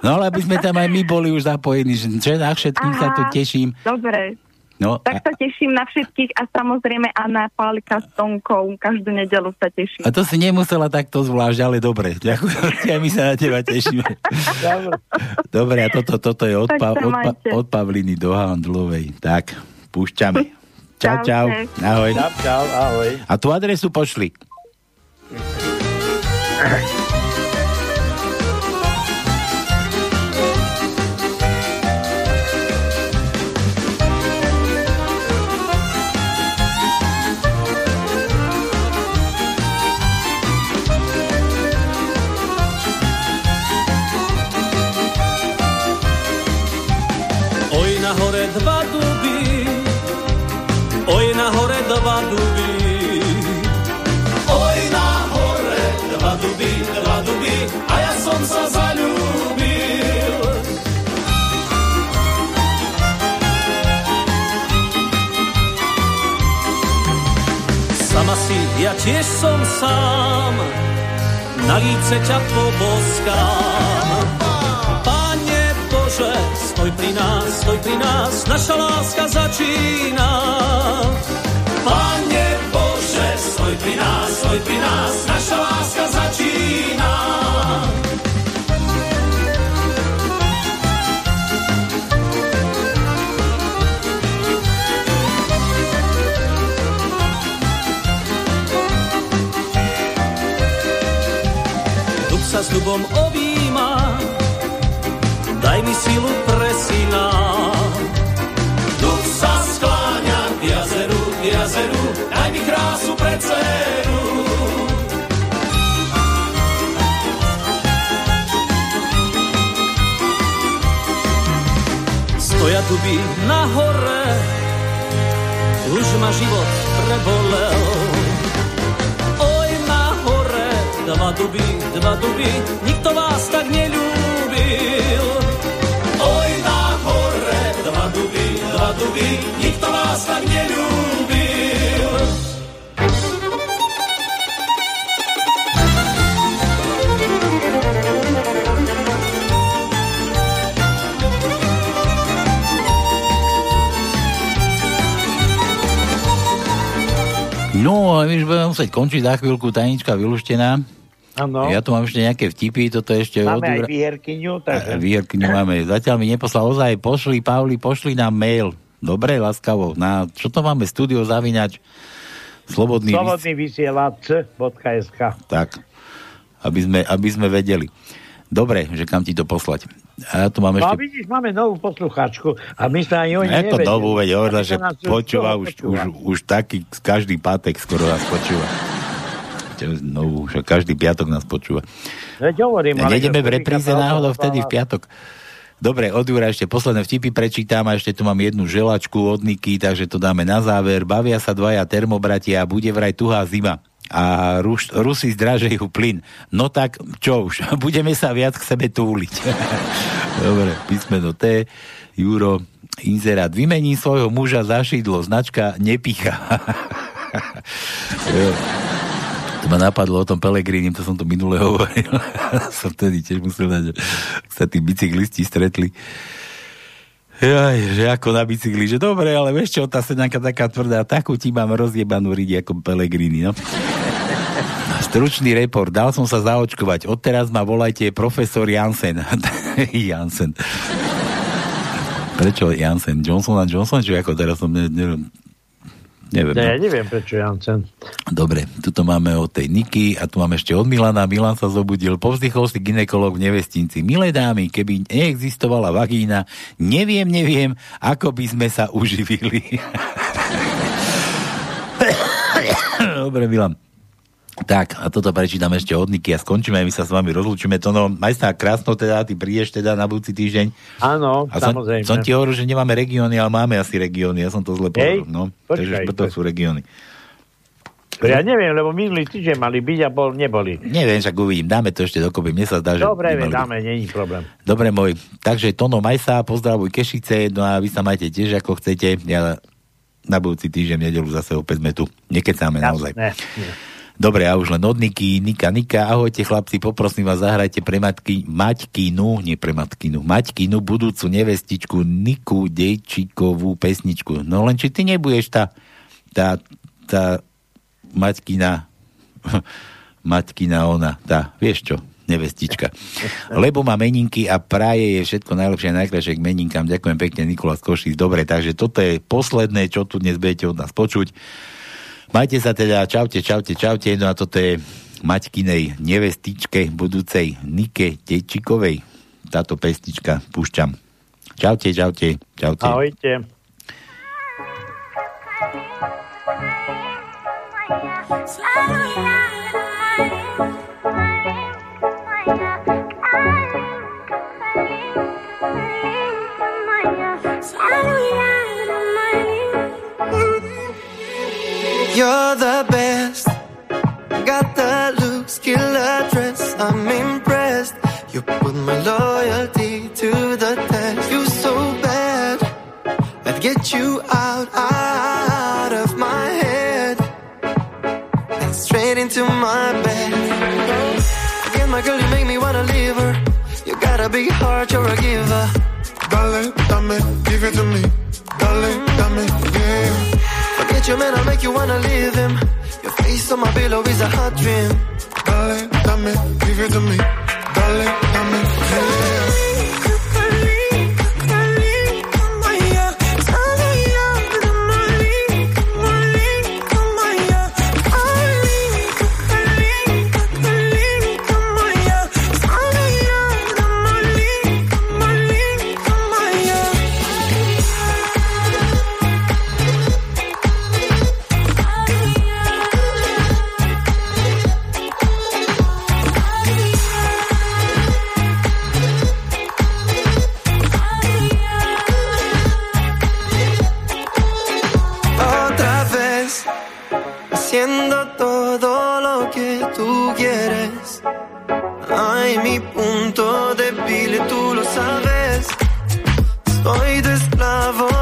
No, ale aby sme tam aj my boli už zapojení, že, na všetkých sa tu Aha. teším. Dobre. No, Tak a, sa teším na všetkých a samozrejme a na Pálika s Tonkou. Každú nedelu sa teším. a to si nemusela takto zvlášť, ale dobre. Ďakujem, my sa na teba tešíme. Dobre, a toto, toto je od, pa, od, pa, od Pavliny do Handlovej. Tak, púšťame. Čau, čau. Ahoj. Čau, čau, ahoj. A tú adresu pošli. tiež som sám, na líce ťa poboskám. Pane Bože, stoj pri nás, stoj pri nás, naša láska začína. Pane Bože, stoj pri nás, stoj pri nás, naša láska začína. Dubom objíma, daj mi silu pre syna. Dub sa skláňa k jazeru, k jazeru, daj mi krásu pre dceru. Stoja duby na hore, už ma život prebolel. Duby, dva duby, nikto vás tak nelúbil. Oj, na hore, dva duby, dva duby, nikto vás tak nelúbil. No, ale my už budeme musieť končiť za chvíľku, tajnička vylúštená. Áno. Ja tu mám ešte nejaké vtipy, toto ešte... Máme aj odúra- výherkyňu, takže... Výherkyňu máme. Zatiaľ mi neposlal ozaj, pošli, Pavli, pošli nám mail. Dobre, láskavo. Na, čo to máme? Studio zavinač. Slobodný, Slobodný vysielač.sk Tak, aby sme, aby sme vedeli. Dobre, že kam ti to poslať. A ja tu mám No ešte... vidíš, máme novú poslucháčku a my sa ani oni Je to novú, veď hovorila, že už počúva už, počúva. už, už taký každý pátek skoro nás počúva. Novú, že každý piatok nás počúva. Veď hovorím, Ja ale nejdeme v repríze náhodou vtedy v piatok. Dobre, od Jura ešte posledné vtipy prečítam a ešte tu mám jednu želačku od Niky, takže to dáme na záver. Bavia sa dvaja termobratia a bude vraj tuhá zima a Rus, Rusi zdražejú plyn. No tak, čo už, budeme sa viac k sebe túliť. Dobre, písmeno T, Juro, inzerát. Vymení svojho muža za šidlo, značka nepicha. To ma napadlo o tom Pelegrínim, to som to minule hovoril. som tedy tiež musel dať, že sa tí bicyklisti stretli. Jaj, že ako na bicykli, že dobre, ale vieš čo, tá sedanka taká tvrdá, takú ti mám rozjebanú ridi ako Pelegrini, no. Stručný report, dal som sa zaočkovať, odteraz ma volajte profesor Jansen. Jansen. Prečo Jansen? Johnson a Johnson? Či ako teraz som... Ne, ne, neviem. Ne, no. ja neviem, prečo Jansen. Dobre, tuto máme od tej Niky a tu máme ešte od Milana. Milan sa zobudil, povzdychol si ginekolog v nevestinci. Milé dámy, keby neexistovala vagína, neviem, neviem, ako by sme sa uživili. Dobre, Milan. Tak, a toto prečítam ešte od Niky a skončíme, my sa s vami rozlúčime. To no, majstá krásno teda, ty prídeš teda na budúci týždeň. Áno, A som, samozrejme. som ti hovoril, že nemáme regióny, ale máme asi regióny. Ja som to zle povedal. No, počkaj, takže to sú regióny. Ja neviem, lebo minulý týždeň mali byť a bol, neboli. Neviem, však uvidím. Dáme to ešte dokopy. Mne sa zdá, že... Dobre, dáme, není problém. Dobre, môj. Takže Tono, maj sa, pozdravuj Kešice, no a vy sa majte tiež ako chcete. Ja na budúci týždeň nedelu zase opäť sme tu. Nekecáme naozaj. Ne, ne. Dobre, a už len od Niky, Nika, Nika, ahojte chlapci, poprosím vás, zahrajte pre matky, Maťkinu, nie pre Matkinu, Maťkinu, budúcu nevestičku Niku Dejčikovú pesničku. No len či ty nebudeš tá, tá, tá Maťkina, Maťkina ona, tá, vieš čo, nevestička. Lebo má meninky a praje je všetko najlepšie a najkrajšie k meninkám. Ďakujem pekne, Nikolas Košíc. Dobre, takže toto je posledné, čo tu dnes budete od nás počuť. Majte sa teda, čaute, čaute, čaute. No a toto je Maťkinej nevestičke budúcej Nike Tejčikovej. Táto pestička púšťam. Čaute, čaute, čaute. Ahojte. You're the best. Got the look, killer address. I'm impressed. You put my loyalty to the test. You so bad. I'd get you out, out of my head. And straight into my bed. Again, my girl, you make me wanna leave her. You got a big heart, you're a giver. Dale, dame, give it to me. Dale, dame, yeah. Forget your man, I'll make you wanna leave him. Your face on my pillow is a hot dream. Dale, dame, give it to me. Dale, Hoy de esclavo